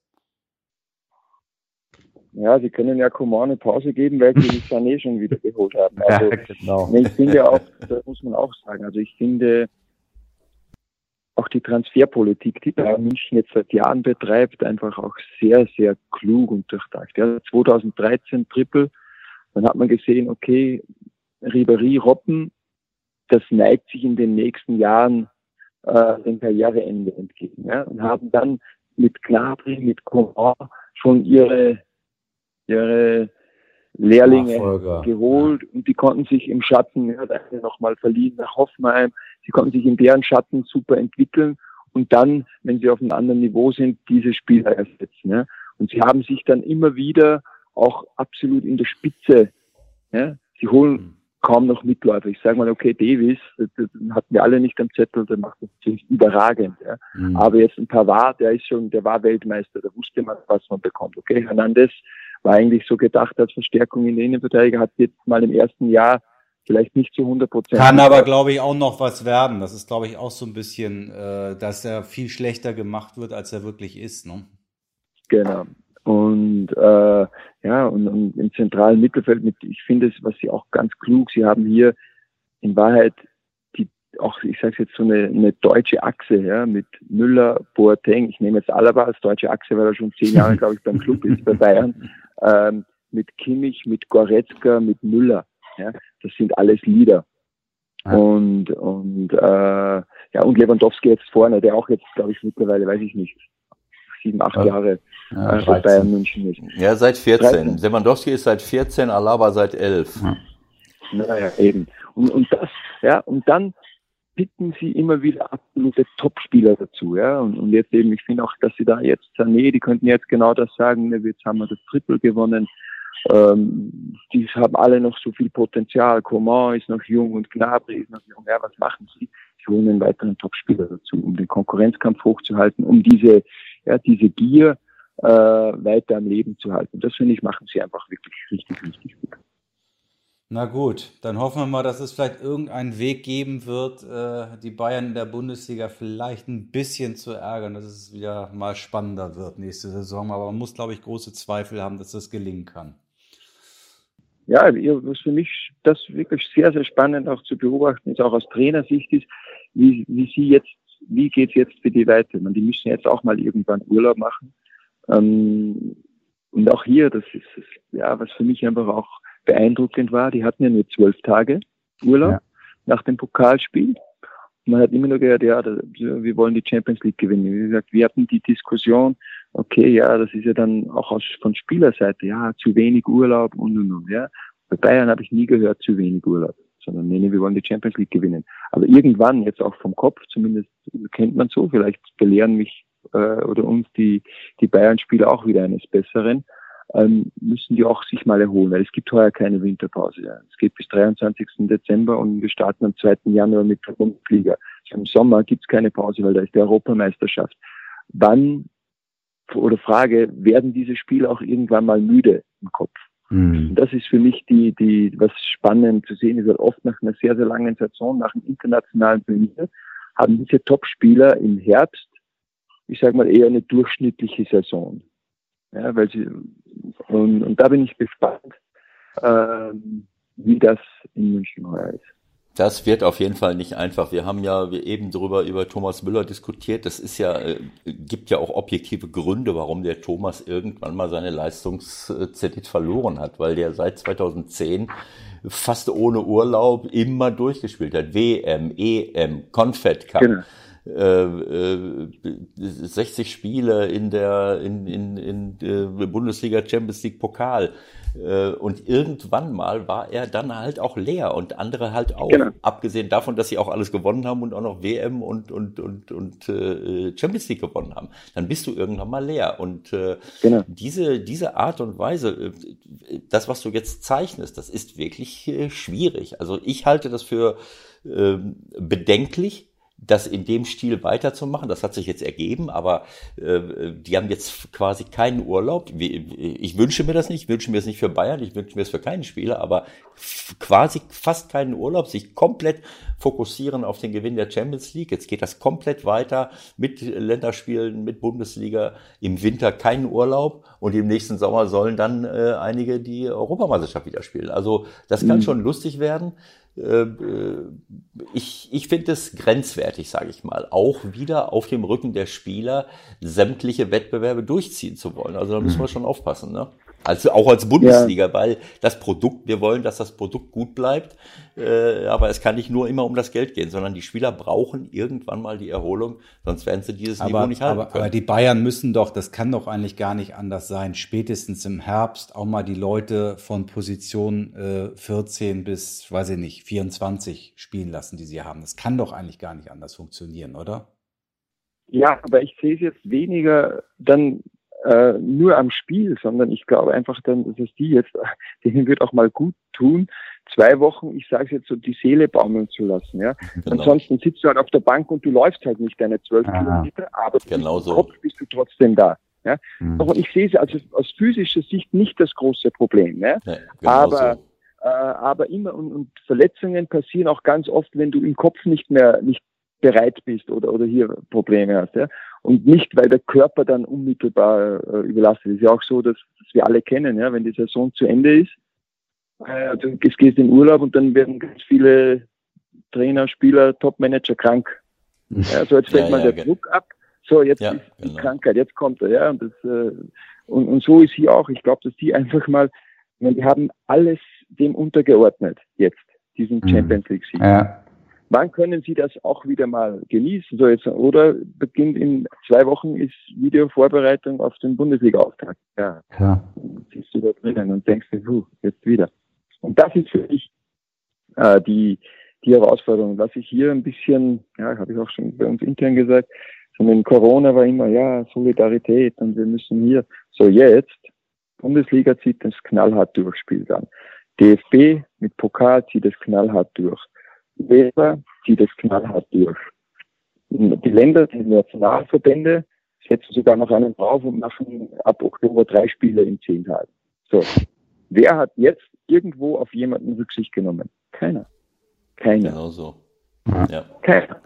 Ja, sie können ja Coman eine Pause geben, weil sie die Sané schon wieder (laughs) geholt haben. Also, ja, genau. Ich finde auch, das muss man auch sagen, also ich finde auch die Transferpolitik, die Bayern München jetzt seit Jahren betreibt, einfach auch sehr, sehr klug und durchdacht. Ja, 2013 Triple, dann hat man gesehen, okay, Ribery, Robben, das neigt sich in den nächsten Jahren äh, dem Karriereende entgegen. Ja, und haben dann mit Gnabry, mit Coman schon ihre ihre Lehrlinge Nachfolger. geholt und die konnten sich im Schatten, er hat eine nochmal verliehen nach Hoffenheim, sie konnten sich in deren Schatten super entwickeln und dann, wenn sie auf einem anderen Niveau sind, diese Spieler ersetzen. Ja. Und sie haben sich dann immer wieder auch absolut in der Spitze, ja. sie holen mhm. kaum noch Mitläufer. Ich sage mal, okay, Davis, das, das hatten wir alle nicht am Zettel, der macht das natürlich überragend. Ja. Mhm. Aber jetzt ein Pavard, der ist schon, der war Weltmeister, da wusste man, was man bekommt. Okay, Hernandez war eigentlich so gedacht als Verstärkung in der Innenverteidiger, hat jetzt mal im ersten Jahr vielleicht nicht zu 100 Prozent. Kann aber, glaube ich, auch noch was werden. Das ist, glaube ich, auch so ein bisschen, äh, dass er viel schlechter gemacht wird, als er wirklich ist. Ne? Genau. Und äh, ja, und, und im zentralen Mittelfeld, mit, ich finde es, was sie auch ganz klug, sie haben hier in Wahrheit auch, ich sage jetzt so eine, eine deutsche Achse, ja, mit Müller, Boateng, ich nehme jetzt Alaba als deutsche Achse, weil er schon zehn Jahre, glaube ich, beim Club ist, bei Bayern (laughs) ähm, mit Kimmich, mit Goretzka, mit Müller. Ja, das sind alles Lieder. Ja. Und, und, äh, ja, und Lewandowski jetzt vorne, der auch jetzt, glaube ich, mittlerweile, weiß ich nicht, sieben, acht ja. Jahre ja, bei Bayern München ist. Ja, seit 14. 13. Lewandowski ist seit 14, Alaba seit 11. Ja. Naja, eben. Und, und das, ja, und dann picken sie immer wieder absolute Topspieler dazu. Ja? Und, und jetzt eben, ich finde auch, dass sie da jetzt, nee, die könnten jetzt genau das sagen, ne, jetzt haben wir das Triple gewonnen. Ähm, die haben alle noch so viel Potenzial. Coman ist noch jung und Gnabry ist noch jung. Ja, was machen sie? Sie holen einen weiteren Topspieler dazu, um den Konkurrenzkampf hochzuhalten, um diese, ja, diese Gier äh, weiter am Leben zu halten. Das finde ich, machen sie einfach wirklich richtig, richtig gut. Na gut, dann hoffen wir mal, dass es vielleicht irgendeinen Weg geben wird, äh, die Bayern in der Bundesliga vielleicht ein bisschen zu ärgern, dass es wieder mal spannender wird nächste Saison. Aber man muss, glaube ich, große Zweifel haben, dass das gelingen kann. Ja, was für mich das wirklich sehr, sehr spannend auch zu beobachten ist, auch aus Trainersicht ist, wie, wie sie jetzt, wie geht's jetzt für die weiter? Man, die müssen jetzt auch mal irgendwann Urlaub machen. Ähm, und auch hier, das ist, ja, was für mich einfach auch beeindruckend war, die hatten ja nur zwölf Tage Urlaub ja. nach dem Pokalspiel. Man hat immer nur gehört, ja, wir wollen die Champions League gewinnen. Wie gesagt, wir hatten die Diskussion, okay, ja, das ist ja dann auch aus, von Spielerseite, ja, zu wenig Urlaub und und und. Ja. Bei Bayern habe ich nie gehört, zu wenig Urlaub, sondern nee, nee, wir wollen die Champions League gewinnen. Aber irgendwann, jetzt auch vom Kopf, zumindest kennt man so, vielleicht belehren mich äh, oder uns die, die Bayern-Spieler auch wieder eines Besseren ähm, müssen die auch sich mal erholen, weil es gibt heuer keine Winterpause. Ja. Es geht bis 23. Dezember und wir starten am 2. Januar mit der Bundesliga. Also Im Sommer gibt es keine Pause, weil da ist die Europameisterschaft. Wann, oder Frage, werden diese Spiele auch irgendwann mal müde im Kopf? Mhm. Das ist für mich die, die, was spannend zu sehen ist, weil oft nach einer sehr, sehr langen Saison, nach einem internationalen Turnier, haben diese Topspieler im Herbst, ich sage mal, eher eine durchschnittliche Saison. Ja, weil sie, und, und da bin ich gespannt, ähm, wie das in München heuer ist. Das wird auf jeden Fall nicht einfach. Wir haben ja eben darüber über Thomas Müller diskutiert. Das ist ja, äh, gibt ja auch objektive Gründe, warum der Thomas irgendwann mal seine Leistungszenit verloren hat, weil der seit 2010 fast ohne Urlaub immer durchgespielt hat. WM, EM, Confed Cup. Genau äh, 60 äh, Spiele in der in, in, in der Bundesliga Champions League Pokal. Äh, und irgendwann mal war er dann halt auch leer und andere halt auch. Genau. Abgesehen davon, dass sie auch alles gewonnen haben und auch noch WM und, und, und, und äh, Champions League gewonnen haben. Dann bist du irgendwann mal leer. Und äh, genau. diese, diese Art und Weise, äh, das, was du jetzt zeichnest, das ist wirklich äh, schwierig. Also ich halte das für äh, bedenklich das in dem Stil weiterzumachen. Das hat sich jetzt ergeben, aber äh, die haben jetzt quasi keinen Urlaub. Ich wünsche mir das nicht, ich wünsche mir das nicht für Bayern, ich wünsche mir das für keinen Spieler, aber quasi fast keinen Urlaub, sich komplett fokussieren auf den Gewinn der Champions League. Jetzt geht das komplett weiter mit Länderspielen, mit Bundesliga. Im Winter keinen Urlaub und im nächsten Sommer sollen dann äh, einige die Europameisterschaft wieder spielen. Also das kann mhm. schon lustig werden. Äh, ich, ich finde es grenzwertig, sage ich mal, auch wieder auf dem Rücken der Spieler sämtliche Wettbewerbe durchziehen zu wollen. Also da müssen wir mhm. schon aufpassen. Ne? Also auch als Bundesliga, ja. weil das Produkt, wir wollen, dass das Produkt gut bleibt, äh, aber es kann nicht nur immer um das Geld gehen, sondern die Spieler brauchen irgendwann mal die Erholung, sonst werden sie dieses aber, Niveau nicht halten aber, können. Aber die Bayern müssen doch, das kann doch eigentlich gar nicht anders sein, spätestens im Herbst auch mal die Leute von Position äh, 14 bis, weiß ich nicht, 24 spielen lassen, die sie haben. Das kann doch eigentlich gar nicht anders funktionieren, oder? Ja, aber ich sehe es jetzt weniger dann äh, nur am Spiel, sondern ich glaube einfach dann, dass es die jetzt, (laughs) denen wird auch mal gut tun, zwei Wochen, ich sage jetzt so, die Seele baumeln zu lassen. Ja? Genau. Ansonsten sitzt du halt auf der Bank und du läufst halt nicht deine zwölf Kilometer, aber genau so. im Kopf bist du trotzdem da. Ja? Mhm. Und ich sehe es also aus physischer Sicht nicht das große Problem. Ja? ja genau aber so. äh, aber immer und, und Verletzungen passieren auch ganz oft, wenn du im Kopf nicht mehr nicht bereit bist oder oder hier Probleme hast. Ja? Und nicht, weil der Körper dann unmittelbar äh, überlastet ist. Ja auch so, dass, dass wir alle kennen, ja, wenn die Saison zu Ende ist, äh, dann gehst du in Urlaub und dann werden ganz viele Trainer, Spieler, Topmanager krank. Ja, so jetzt fällt ja, mal ja, der Druck ab. So, jetzt ist die genau. Krankheit, jetzt kommt er, ja. Und, das, äh, und, und so ist hier auch. Ich glaube, dass die einfach mal, meine, die haben alles dem untergeordnet jetzt, diesen mhm. Champions League Sieg. Ja. Wann können Sie das auch wieder mal genießen? So jetzt, oder beginnt in zwei Wochen ist Videovorbereitung auf den Bundesliga-Auftakt. Ja. ja. Siehst du da drinnen und denkst dir, puh, jetzt wieder. Und das ist für mich äh, die, die Herausforderung. Was ich hier ein bisschen, ja, habe ich auch schon bei uns intern gesagt, so mit Corona war immer, ja, Solidarität und wir müssen hier. So jetzt, Bundesliga zieht das knallhart durch, spielt an. DFB mit Pokal zieht es knallhart durch. Weber zieht es knallhart durch. Die Länder, die Nationalverbände setzen sogar noch einen drauf und machen ab Oktober drei Spiele in zehn Tagen. So. Wer hat jetzt irgendwo auf jemanden Rücksicht genommen? Keiner. Keiner. Genau so. Ja. Keiner.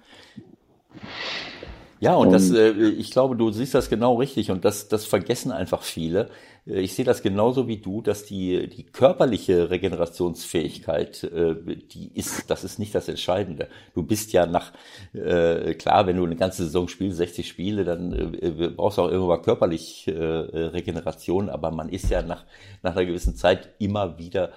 Ja, und, und das, äh, ich glaube, du siehst das genau richtig und das, das vergessen einfach viele. Äh, ich sehe das genauso wie du, dass die, die körperliche Regenerationsfähigkeit, äh, die ist, das ist nicht das Entscheidende. Du bist ja nach, äh, klar, wenn du eine ganze Saison spielst, 60 Spiele, dann äh, brauchst du auch irgendwann körperlich äh, Regeneration, aber man ist ja nach, nach einer gewissen Zeit immer wieder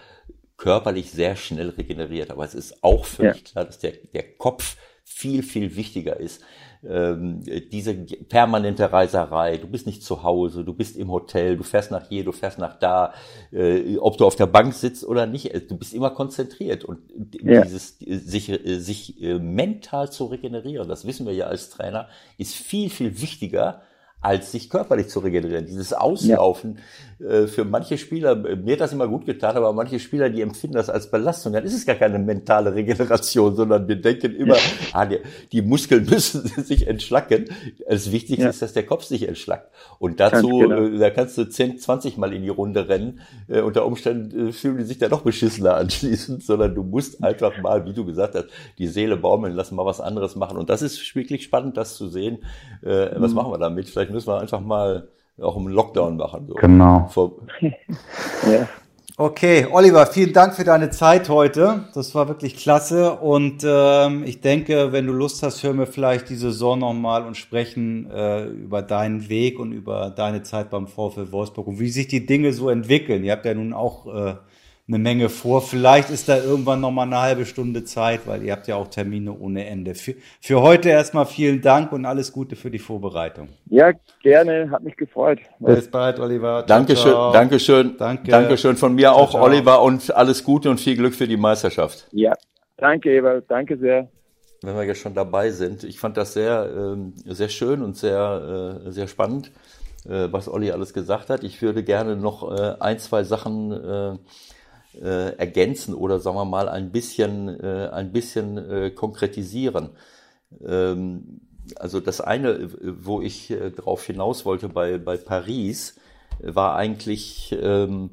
körperlich sehr schnell regeneriert. Aber es ist auch völlig ja. klar, dass der, der Kopf viel, viel wichtiger ist ähm, diese permanente Reiserei, du bist nicht zu Hause, du bist im Hotel, du fährst nach hier, du fährst nach da, äh, ob du auf der Bank sitzt oder nicht, äh, du bist immer konzentriert und ja. dieses sich, äh, sich äh, mental zu regenerieren, das wissen wir ja als Trainer, ist viel, viel wichtiger als sich körperlich zu regenerieren. Dieses Auslaufen ja. Äh, für manche Spieler, mir hat das immer gut getan, aber manche Spieler, die empfinden das als Belastung. Dann ist es gar keine mentale Regeneration, sondern wir denken immer, ja. ah, die, die, Muskeln (laughs) müssen sich entschlacken. Das Wichtigste ja. ist, dass der Kopf sich entschlackt. Und dazu, genau. äh, da kannst du 10, 20 Mal in die Runde rennen. Äh, unter Umständen äh, fühlen die sich da noch beschissener (laughs) anschließend, sondern du musst einfach mal, wie du gesagt hast, die Seele baumeln lassen, mal was anderes machen. Und das ist wirklich spannend, das zu sehen. Äh, was mhm. machen wir damit? Vielleicht müssen wir einfach mal auch einen Lockdown machen. So. Genau. (laughs) ja. Okay, Oliver, vielen Dank für deine Zeit heute. Das war wirklich klasse. Und ähm, ich denke, wenn du Lust hast, hören wir vielleicht die Saison nochmal und sprechen äh, über deinen Weg und über deine Zeit beim VfL Wolfsburg und wie sich die Dinge so entwickeln. Ihr habt ja nun auch äh, eine Menge vor. Vielleicht ist da irgendwann noch mal eine halbe Stunde Zeit, weil ihr habt ja auch Termine ohne Ende. Für, für heute erstmal vielen Dank und alles Gute für die Vorbereitung. Ja, gerne, hat mich gefreut. Bis bald, Oliver. Ciao, Dankeschön, ciao. Dankeschön, Danke. Dankeschön von mir auch, ciao. Oliver, und alles Gute und viel Glück für die Meisterschaft. Ja, danke, Ewald, danke sehr. Wenn wir jetzt schon dabei sind, ich fand das sehr, ähm, sehr schön und sehr, äh, sehr spannend, äh, was Olli alles gesagt hat. Ich würde gerne noch äh, ein, zwei Sachen äh, ergänzen oder sagen wir mal ein bisschen, äh, ein bisschen äh, konkretisieren. Ähm, also das eine, wo ich äh, drauf hinaus wollte bei, bei Paris, war eigentlich, ähm,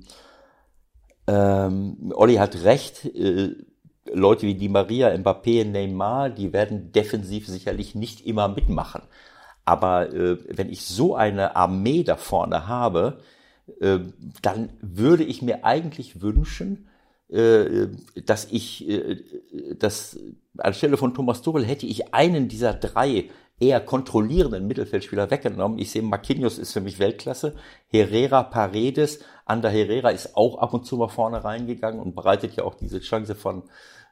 ähm, Olli hat recht, äh, Leute wie Di Maria, Mbappé, Neymar, die werden defensiv sicherlich nicht immer mitmachen. Aber äh, wenn ich so eine Armee da vorne habe, dann würde ich mir eigentlich wünschen, äh, dass ich, äh, dass anstelle von Thomas Tuchel hätte ich einen dieser drei eher kontrollierenden Mittelfeldspieler weggenommen. Ich sehe, Marquinhos ist für mich Weltklasse. Herrera, Paredes, Ander Herrera ist auch ab und zu mal vorne reingegangen und bereitet ja auch diese Chance von,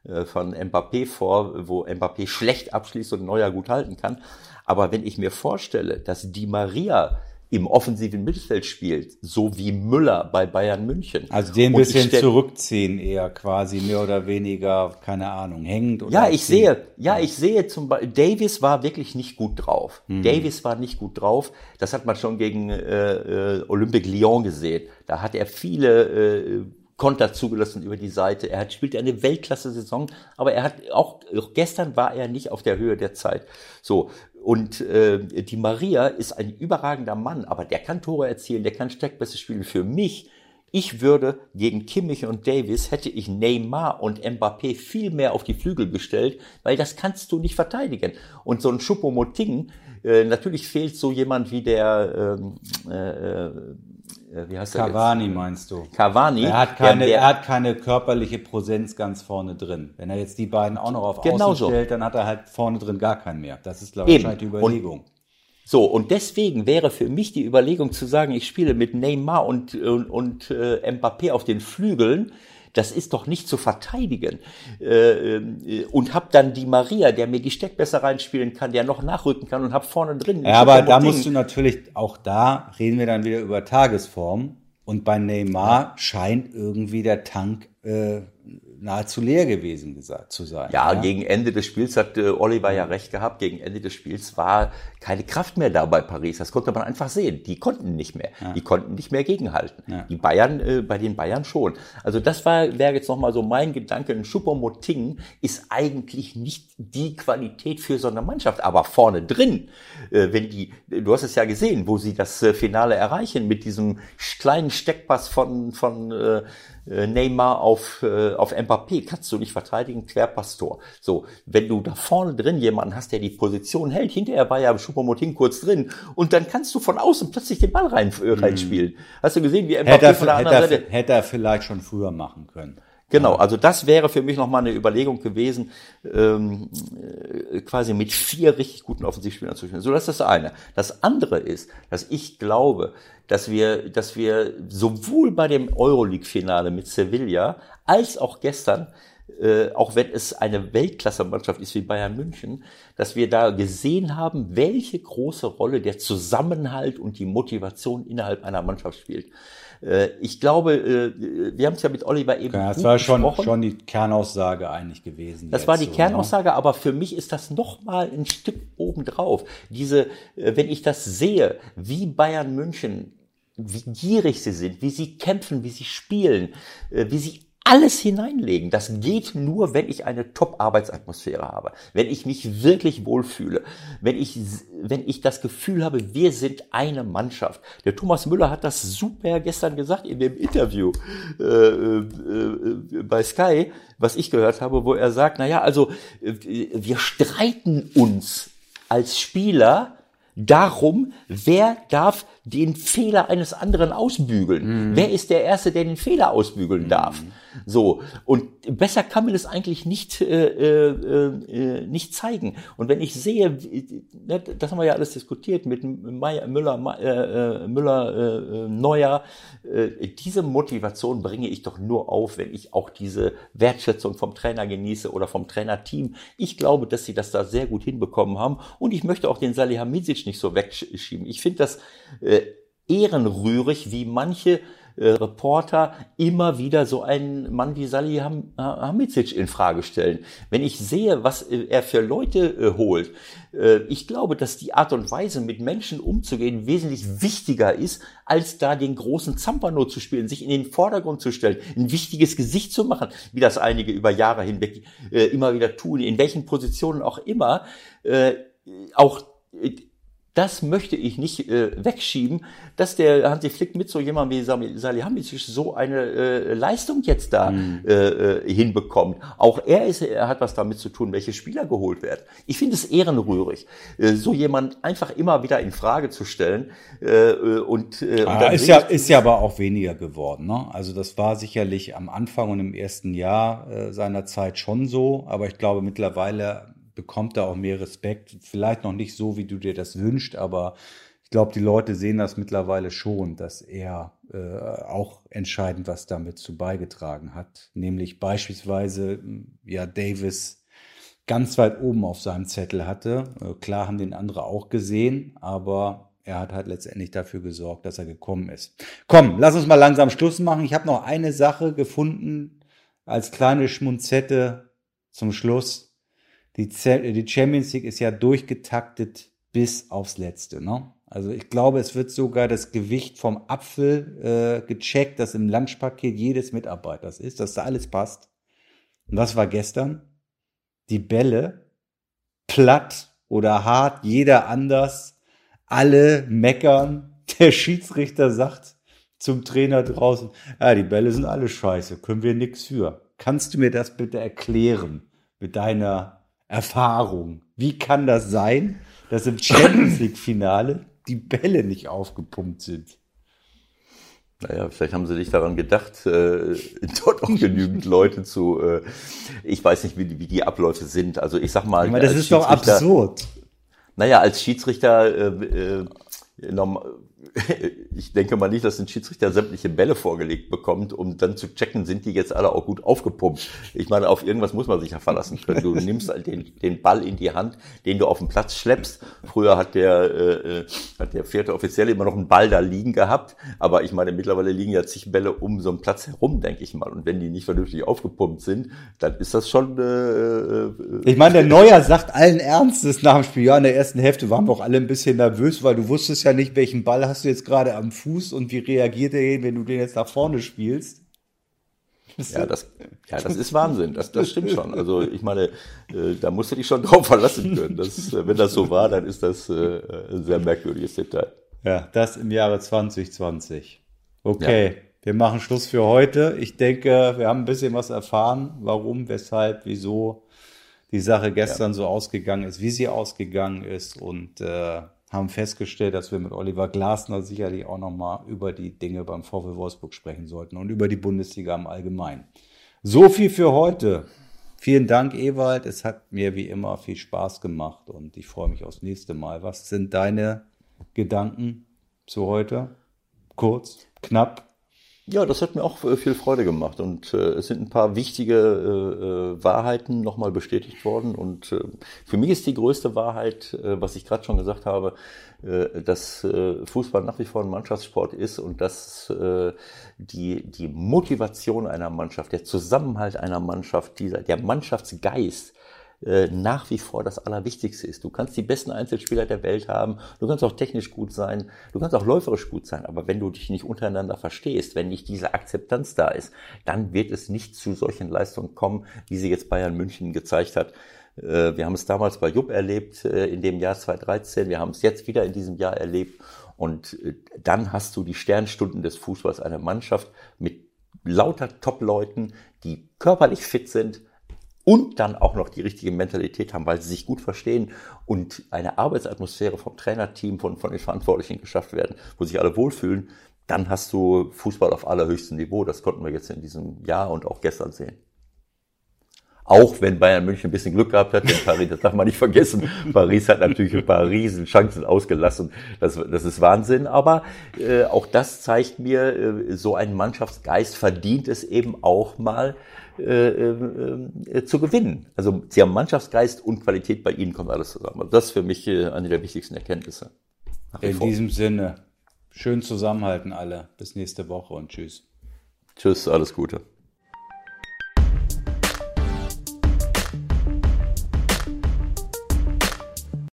äh, von Mbappé vor, wo Mbappé schlecht abschließt und Neuer gut halten kann. Aber wenn ich mir vorstelle, dass Di Maria im offensiven Mittelfeld spielt, so wie Müller bei Bayern München. Also den ein bisschen zurückziehen eher quasi, mehr oder weniger, keine Ahnung, hängend oder Ja, ich ziehen. sehe, ja, ich sehe zum Beispiel, Davis war wirklich nicht gut drauf. Mhm. Davis war nicht gut drauf. Das hat man schon gegen äh, äh, Olympique Lyon gesehen. Da hat er viele äh, Konter zugelassen über die Seite. Er hat, spielt eine Weltklasse-Saison, aber er hat auch, auch gestern war er nicht auf der Höhe der Zeit. So. Und äh, die Maria ist ein überragender Mann, aber der kann Tore erzielen, der kann Steckpässe spielen. Für mich ich würde gegen Kimmich und Davis hätte ich Neymar und Mbappé viel mehr auf die Flügel gestellt, weil das kannst du nicht verteidigen. Und so ein Choupo-Moting, äh, natürlich fehlt so jemand wie der, ähm, äh, äh, wie heißt er Cavani meinst du? jetzt? Cavani. Er hat, keine, der, der, er hat keine körperliche Präsenz ganz vorne drin. Wenn er jetzt die beiden auch noch auf Genau Außen so. stellt, dann hat er halt vorne drin gar keinen mehr. Das ist, glaube ich, die Und- Überlegung. So, und deswegen wäre für mich die Überlegung zu sagen, ich spiele mit Neymar und, und, und äh, Mbappé auf den Flügeln, das ist doch nicht zu verteidigen. Äh, äh, und hab dann die Maria, der mir die Steckbässe reinspielen kann, der noch nachrücken kann und hab vorne drin. Ja, aber da musst du natürlich, auch da reden wir dann wieder über Tagesform. Und bei Neymar scheint irgendwie der Tank äh, nahezu leer gewesen gesagt, zu sein. Ja, gegen Ende des Spiels hat äh, Oliver ja recht gehabt. Gegen Ende des Spiels war keine Kraft mehr da bei Paris. Das konnte man einfach sehen. Die konnten nicht mehr. Die konnten nicht mehr gegenhalten. Ja. Die Bayern, äh, bei den Bayern schon. Also das war, wäre jetzt nochmal so mein Gedanke. Ein Schuppermoting ist eigentlich nicht die Qualität für so eine Mannschaft. Aber vorne drin, äh, wenn die, du hast es ja gesehen, wo sie das äh, Finale erreichen mit diesem kleinen Steckpass von, von äh, äh, Neymar auf, äh, auf Mbappé kannst du nicht verteidigen, Querpastor. So, wenn du da vorne drin jemanden hast, der die Position hält, hinterher war ja Choupo-Moting kurz drin und dann kannst du von außen plötzlich den Ball rein, äh, reinspielen. Hast du gesehen, wie Mbappé Hätte von der anderen er, Seite... hätte er vielleicht schon früher machen können. Genau, also das wäre für mich nochmal eine Überlegung gewesen, ähm, äh, quasi mit vier richtig guten Offensivspielern zu spielen. So, das ist das eine. Das andere ist, dass ich glaube, dass wir, dass wir sowohl bei dem Euroleague-Finale mit Sevilla als auch gestern, äh, auch wenn es eine Weltklasse-Mannschaft ist wie Bayern München, dass wir da gesehen haben, welche große Rolle der Zusammenhalt und die Motivation innerhalb einer Mannschaft spielt. Äh, Ich glaube, äh, wir haben es ja mit Oliver eben Ja, das war schon, schon die Kernaussage eigentlich gewesen. Das war die so, ne? Kernaussage, aber für mich ist das noch mal ein Stück obendrauf. Diese, äh, wenn ich das sehe, wie Bayern München, wie gierig sie sind, wie sie kämpfen, wie sie spielen, wie sie alles hineinlegen. Das geht nur, wenn ich eine Top-Arbeitsatmosphäre habe, wenn ich mich wirklich wohlfühle, wenn ich, wenn ich das Gefühl habe, wir sind eine Mannschaft. Der Thomas Müller hat das super gestern gesagt in dem Interview äh, äh, äh, bei Sky, was ich gehört habe, wo er sagt, na ja, also äh, wir streiten uns als Spieler darum, wer darf den Fehler eines anderen ausbügeln? Mhm. Wer ist der Erste, der den Fehler ausbügeln darf? Mhm. So, und besser kann man es eigentlich nicht, äh, äh, äh, nicht zeigen. Und wenn ich sehe, ne, das haben wir ja alles diskutiert mit Meyer, Müller, äh, äh, Müller, äh, Neuer, äh, diese Motivation bringe ich doch nur auf, wenn ich auch diese Wertschätzung vom Trainer genieße oder vom Trainerteam. Ich glaube, dass sie das da sehr gut hinbekommen haben und ich möchte auch den Salihamidzic nicht so wegschieben. Ich finde das äh, ehrenrührig, wie manche äh, Reporter immer wieder so einen Mann wie Salihamidzic in Frage stellen. Wenn ich sehe, was äh, er für Leute äh, holt, äh, ich glaube, dass die Art und Weise, mit Menschen umzugehen, wesentlich wichtiger ist, als da den großen Zampano zu spielen, sich in den Vordergrund zu stellen, ein wichtiges Gesicht zu machen, wie das einige über Jahre hinweg äh, immer wieder tun, in welchen Positionen auch immer. Äh, auch das möchte ich nicht äh, wegschieben, dass der Hansi Flick mit so jemandem wie Salihamidzic so eine äh, Leistung jetzt da mhm. äh, äh, hinbekommt. Auch er, ist, er hat was damit zu tun, welche Spieler geholt werden. Ich finde es ehrenrührig, äh, so jemand einfach immer wieder in Frage zu stellen. Äh, und, äh, ah, und ist ja ist ja aber auch weniger geworden. Ne? Also das war sicherlich am Anfang und im ersten Jahr äh, seiner Zeit schon so, aber ich glaube mittlerweile bekommt da auch mehr Respekt. Vielleicht noch nicht so, wie du dir das wünschst, aber ich glaube, die Leute sehen das mittlerweile schon, dass er äh, auch entscheidend was damit zu beigetragen hat. Nämlich beispielsweise, ja, Davis ganz weit oben auf seinem Zettel hatte. Äh, klar haben den andere auch gesehen, aber er hat halt letztendlich dafür gesorgt, dass er gekommen ist. Komm, lass uns mal langsam Schluss machen. Ich habe noch eine Sache gefunden als kleine Schmunzette zum Schluss die, Champions League ist ja durchgetaktet bis aufs Letzte. Ne? Also ich glaube, es wird sogar das Gewicht vom Apfel äh, gecheckt, das im Lunchpaket jedes Mitarbeiters ist, dass da alles passt. Und was war gestern? Die Bälle, platt oder hart, jeder anders, alle meckern. (laughs) Der Schiedsrichter sagt zum Trainer draußen, ja, die Bälle sind alle scheiße, können wir nix für. Kannst du mir das bitte erklären mit deiner Erfahrung. Wie kann das sein, dass im Champions League Finale die Bälle nicht aufgepumpt sind? Naja, vielleicht haben sie sich daran gedacht, äh, (laughs) dort auch genügend Leute zu. Äh, ich weiß nicht, wie, wie die Abläufe sind. Also ich sag mal. Aber das ist doch absurd. Naja, als Schiedsrichter äh, äh, (laughs) ich denke mal nicht, dass ein Schiedsrichter sämtliche Bälle vorgelegt bekommt, um dann zu checken, sind die jetzt alle auch gut aufgepumpt. Ich meine, auf irgendwas muss man sich ja verlassen können. Du nimmst halt den, den Ball in die Hand, den du auf den Platz schleppst. Früher hat der, äh, hat der vierte Offizielle immer noch einen Ball da liegen gehabt, aber ich meine, mittlerweile liegen ja zig Bälle um so einen Platz herum, denke ich mal. Und wenn die nicht vernünftig aufgepumpt sind, dann ist das schon. Äh, äh ich meine, der Neuer sagt allen Ernstes nach dem Spiel, ja, in der ersten Hälfte waren wir auch alle ein bisschen nervös, weil du wusstest ja nicht, welchen Ball hast du jetzt gerade am Fuß und wie reagiert er, wenn du den jetzt nach vorne spielst? Ja, das, ja, das ist Wahnsinn. Das, das stimmt schon. Also ich meine, äh, da musst du dich schon (laughs) drauf verlassen können. Das, äh, wenn das so war, dann ist das äh, ein sehr merkwürdiges Detail. Ja, das im Jahre 2020. Okay, ja. wir machen Schluss für heute. Ich denke, wir haben ein bisschen was erfahren, warum, weshalb, wieso die Sache gestern ja. so ausgegangen ist, wie sie ausgegangen ist und äh, haben festgestellt, dass wir mit Oliver Glasner sicherlich auch nochmal über die Dinge beim VW Wolfsburg sprechen sollten und über die Bundesliga im Allgemeinen. So viel für heute. Vielen Dank, Ewald. Es hat mir wie immer viel Spaß gemacht und ich freue mich aufs nächste Mal. Was sind deine Gedanken zu heute? Kurz, knapp. Ja, das hat mir auch äh, viel Freude gemacht. Und äh, es sind ein paar wichtige äh, äh, Wahrheiten nochmal bestätigt worden. Und äh, für mich ist die größte Wahrheit, äh, was ich gerade schon gesagt habe, äh, dass äh, Fußball nach wie vor ein Mannschaftssport ist und dass äh, die, die Motivation einer Mannschaft, der Zusammenhalt einer Mannschaft, dieser, der Mannschaftsgeist, äh, nach wie vor das Allerwichtigste ist. Du kannst die besten Einzelspieler der Welt haben, du kannst auch technisch gut sein, du kannst auch läuferisch gut sein, aber wenn du dich nicht untereinander verstehst, wenn nicht diese Akzeptanz da ist, dann wird es nicht zu solchen Leistungen kommen, wie sie jetzt Bayern München gezeigt hat. Äh, wir haben es damals bei Jupp erlebt, äh, in dem Jahr 2013, wir haben es jetzt wieder in diesem Jahr erlebt. Und dann hast du die Sternstunden des Fußballs, eine Mannschaft mit lauter Top-Leuten, die körperlich fit sind, und dann auch noch die richtige Mentalität haben, weil sie sich gut verstehen und eine Arbeitsatmosphäre vom Trainerteam, von, von den Verantwortlichen geschafft werden, wo sich alle wohlfühlen, dann hast du Fußball auf allerhöchstem Niveau. Das konnten wir jetzt in diesem Jahr und auch gestern sehen. Auch wenn Bayern München ein bisschen Glück gehabt hat in Paris, das darf man nicht vergessen. (laughs) Paris hat natürlich ein paar riesen Chancen ausgelassen. Das, das ist Wahnsinn. Aber äh, auch das zeigt mir, äh, so ein Mannschaftsgeist verdient es eben auch mal zu gewinnen. Also sie haben Mannschaftsgeist und Qualität, bei ihnen kommt alles zusammen. Also das ist für mich äh, eine der wichtigsten Erkenntnisse. In vor. diesem Sinne, schön zusammenhalten alle. Bis nächste Woche und tschüss. Tschüss, alles Gute.